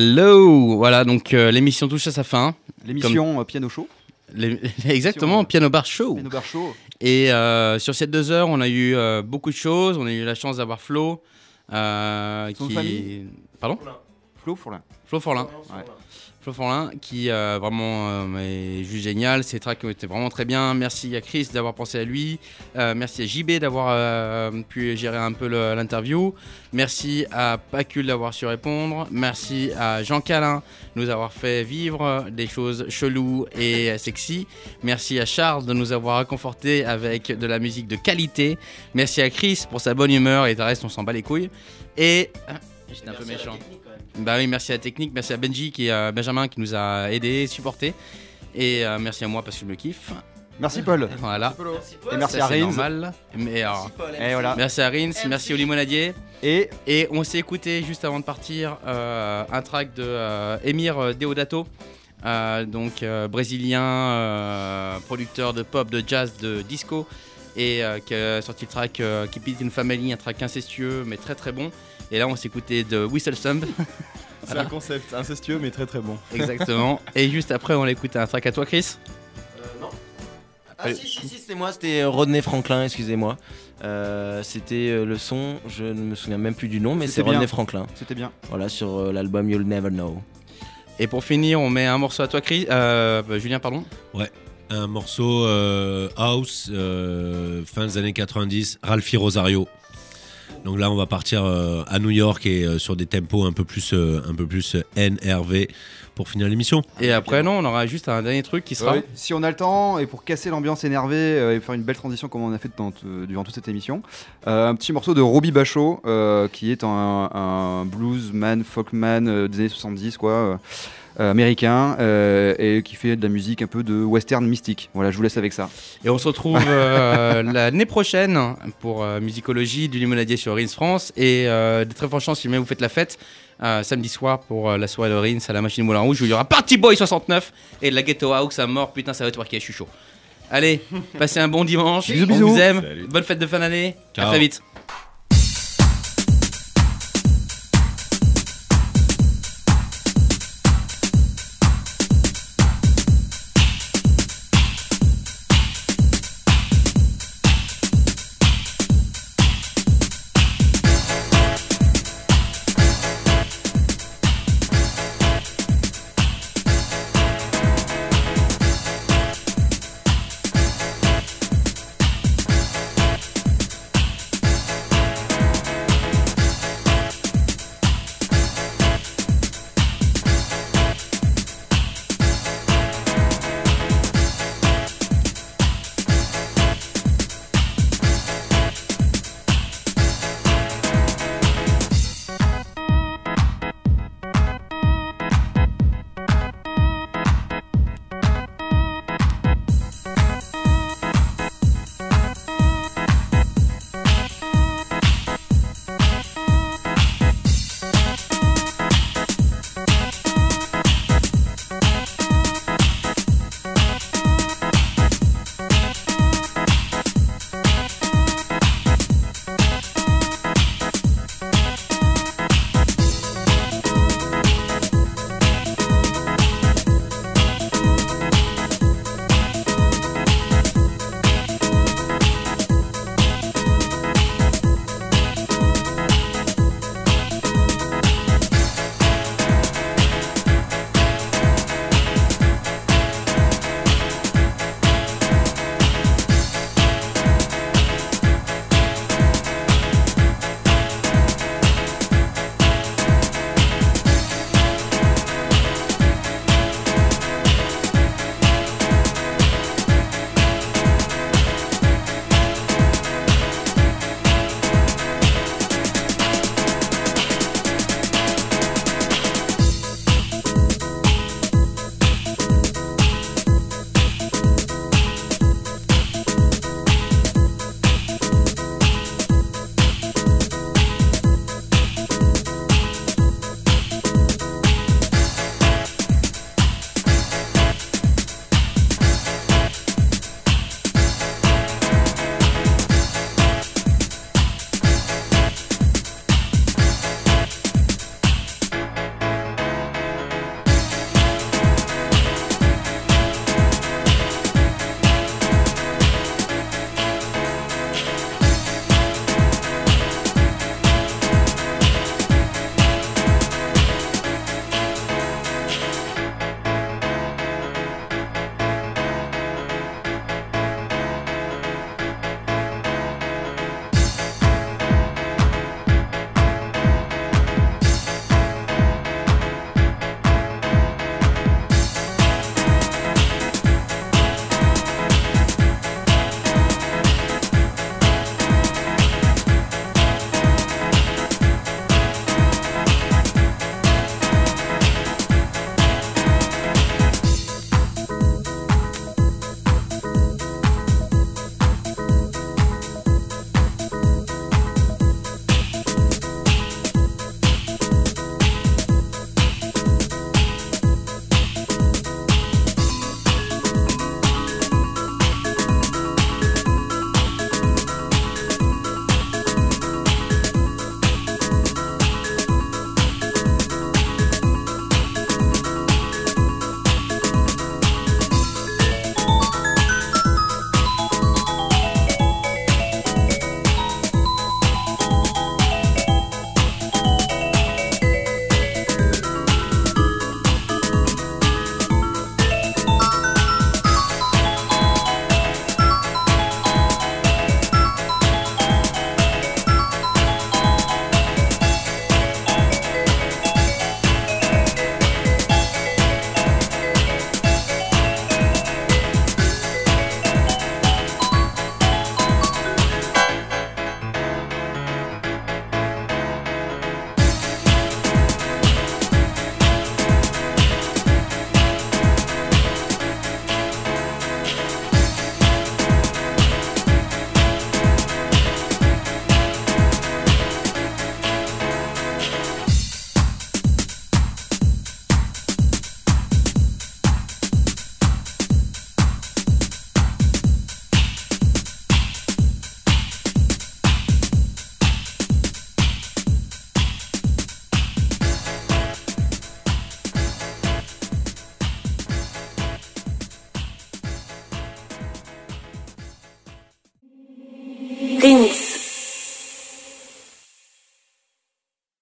Hello Voilà, donc euh, l'émission touche à sa fin. L'émission Comme- euh, Piano Show. Les- Exactement, Piano Bar Show. Piano Bar Show. Et euh, sur ces deux heures, on a eu euh, beaucoup de choses. On a eu la chance d'avoir Flo. euh, Son qui... famille Pardon? Flo Fourlin. Flo Forlin. Ouais. Flo Forlin, qui euh, vraiment euh, est juste génial. Ces tracks ont été vraiment très bien. Merci à Chris d'avoir pensé à lui. Euh, merci à JB d'avoir euh, pu gérer un peu l'interview. Merci à Pacul d'avoir su répondre. Merci à Jean Calin de nous avoir fait vivre des choses cheloues et sexy. Merci à Charles de nous avoir réconforté avec de la musique de qualité. Merci à Chris pour sa bonne humeur et le reste, on s'en bat les couilles. Et. ah, J'étais un peu méchant. Bah oui, merci à la technique, merci à Benji qui euh, Benjamin qui nous a aidés, supportés. Et euh, merci à moi parce que je me kiffe. Merci Paul. Voilà. Et merci Ça, à c'est Rins. Mais, alors, Et voilà. Merci à Rins, merci au limonadier. Et, et on s'est écouté juste avant de partir euh, un track de euh, Emir Deodato. euh, donc euh, brésilien, euh, producteur de pop, de jazz, de disco, et euh, qui a sorti le track euh, Keep It in Family, un track incestueux mais très très bon. Et là on s'est écouté de Whistle Thumb. C'est Voilà. un concept incestueux mais très très bon. Exactement. Et juste après, on a écouté un track à toi, Chris? non. Ah si, si, si, c'était moi, c'était Rodney Franklin, excusez-moi. Euh, c'était euh, le son, je ne me souviens même plus du nom, mais C'était c'est Rodney bien. Franklin. C'était bien. Voilà, sur euh, l'album You'll Never Know. Et pour finir, on met un morceau à toi, Chris. Euh, bah, Julien, pardon. Ouais. Un morceau euh, house, euh, fin des années 90, Ralphie Rosario. Donc là, on va partir euh, à New York et euh, sur des tempos un peu plus, euh, un peu plus NRV pour finir l'émission. Et après, non, on aura juste un dernier truc qui sera. Ouais, si on a le temps et pour casser l'ambiance énervée euh, et faire une belle transition comme on a fait dans- durant toute cette émission, euh, un petit morceau de Robbie Bachot euh, qui est un, un bluesman, folkman euh, des années 70 quoi. Euh, américain euh, et qui fait de la musique un peu de western mystique. Voilà, je vous laisse avec ça. Et on se retrouve euh, l'année prochaine pour euh, Musicologie du Limonadier sur Rins France. Et euh, de très franchement, si jamais vous faites la fête, euh, samedi soir pour euh, la soirée de Rins à la machine Moulin Rouge où il y aura Party Boy 69 et de la Ghetto House à mort. Putain, ça va être worké, je suis chaud. Allez, passez un bon dimanche. Bisous, on bisous. vous aime. Salut. Bonne fête de fin d'année. À très vite.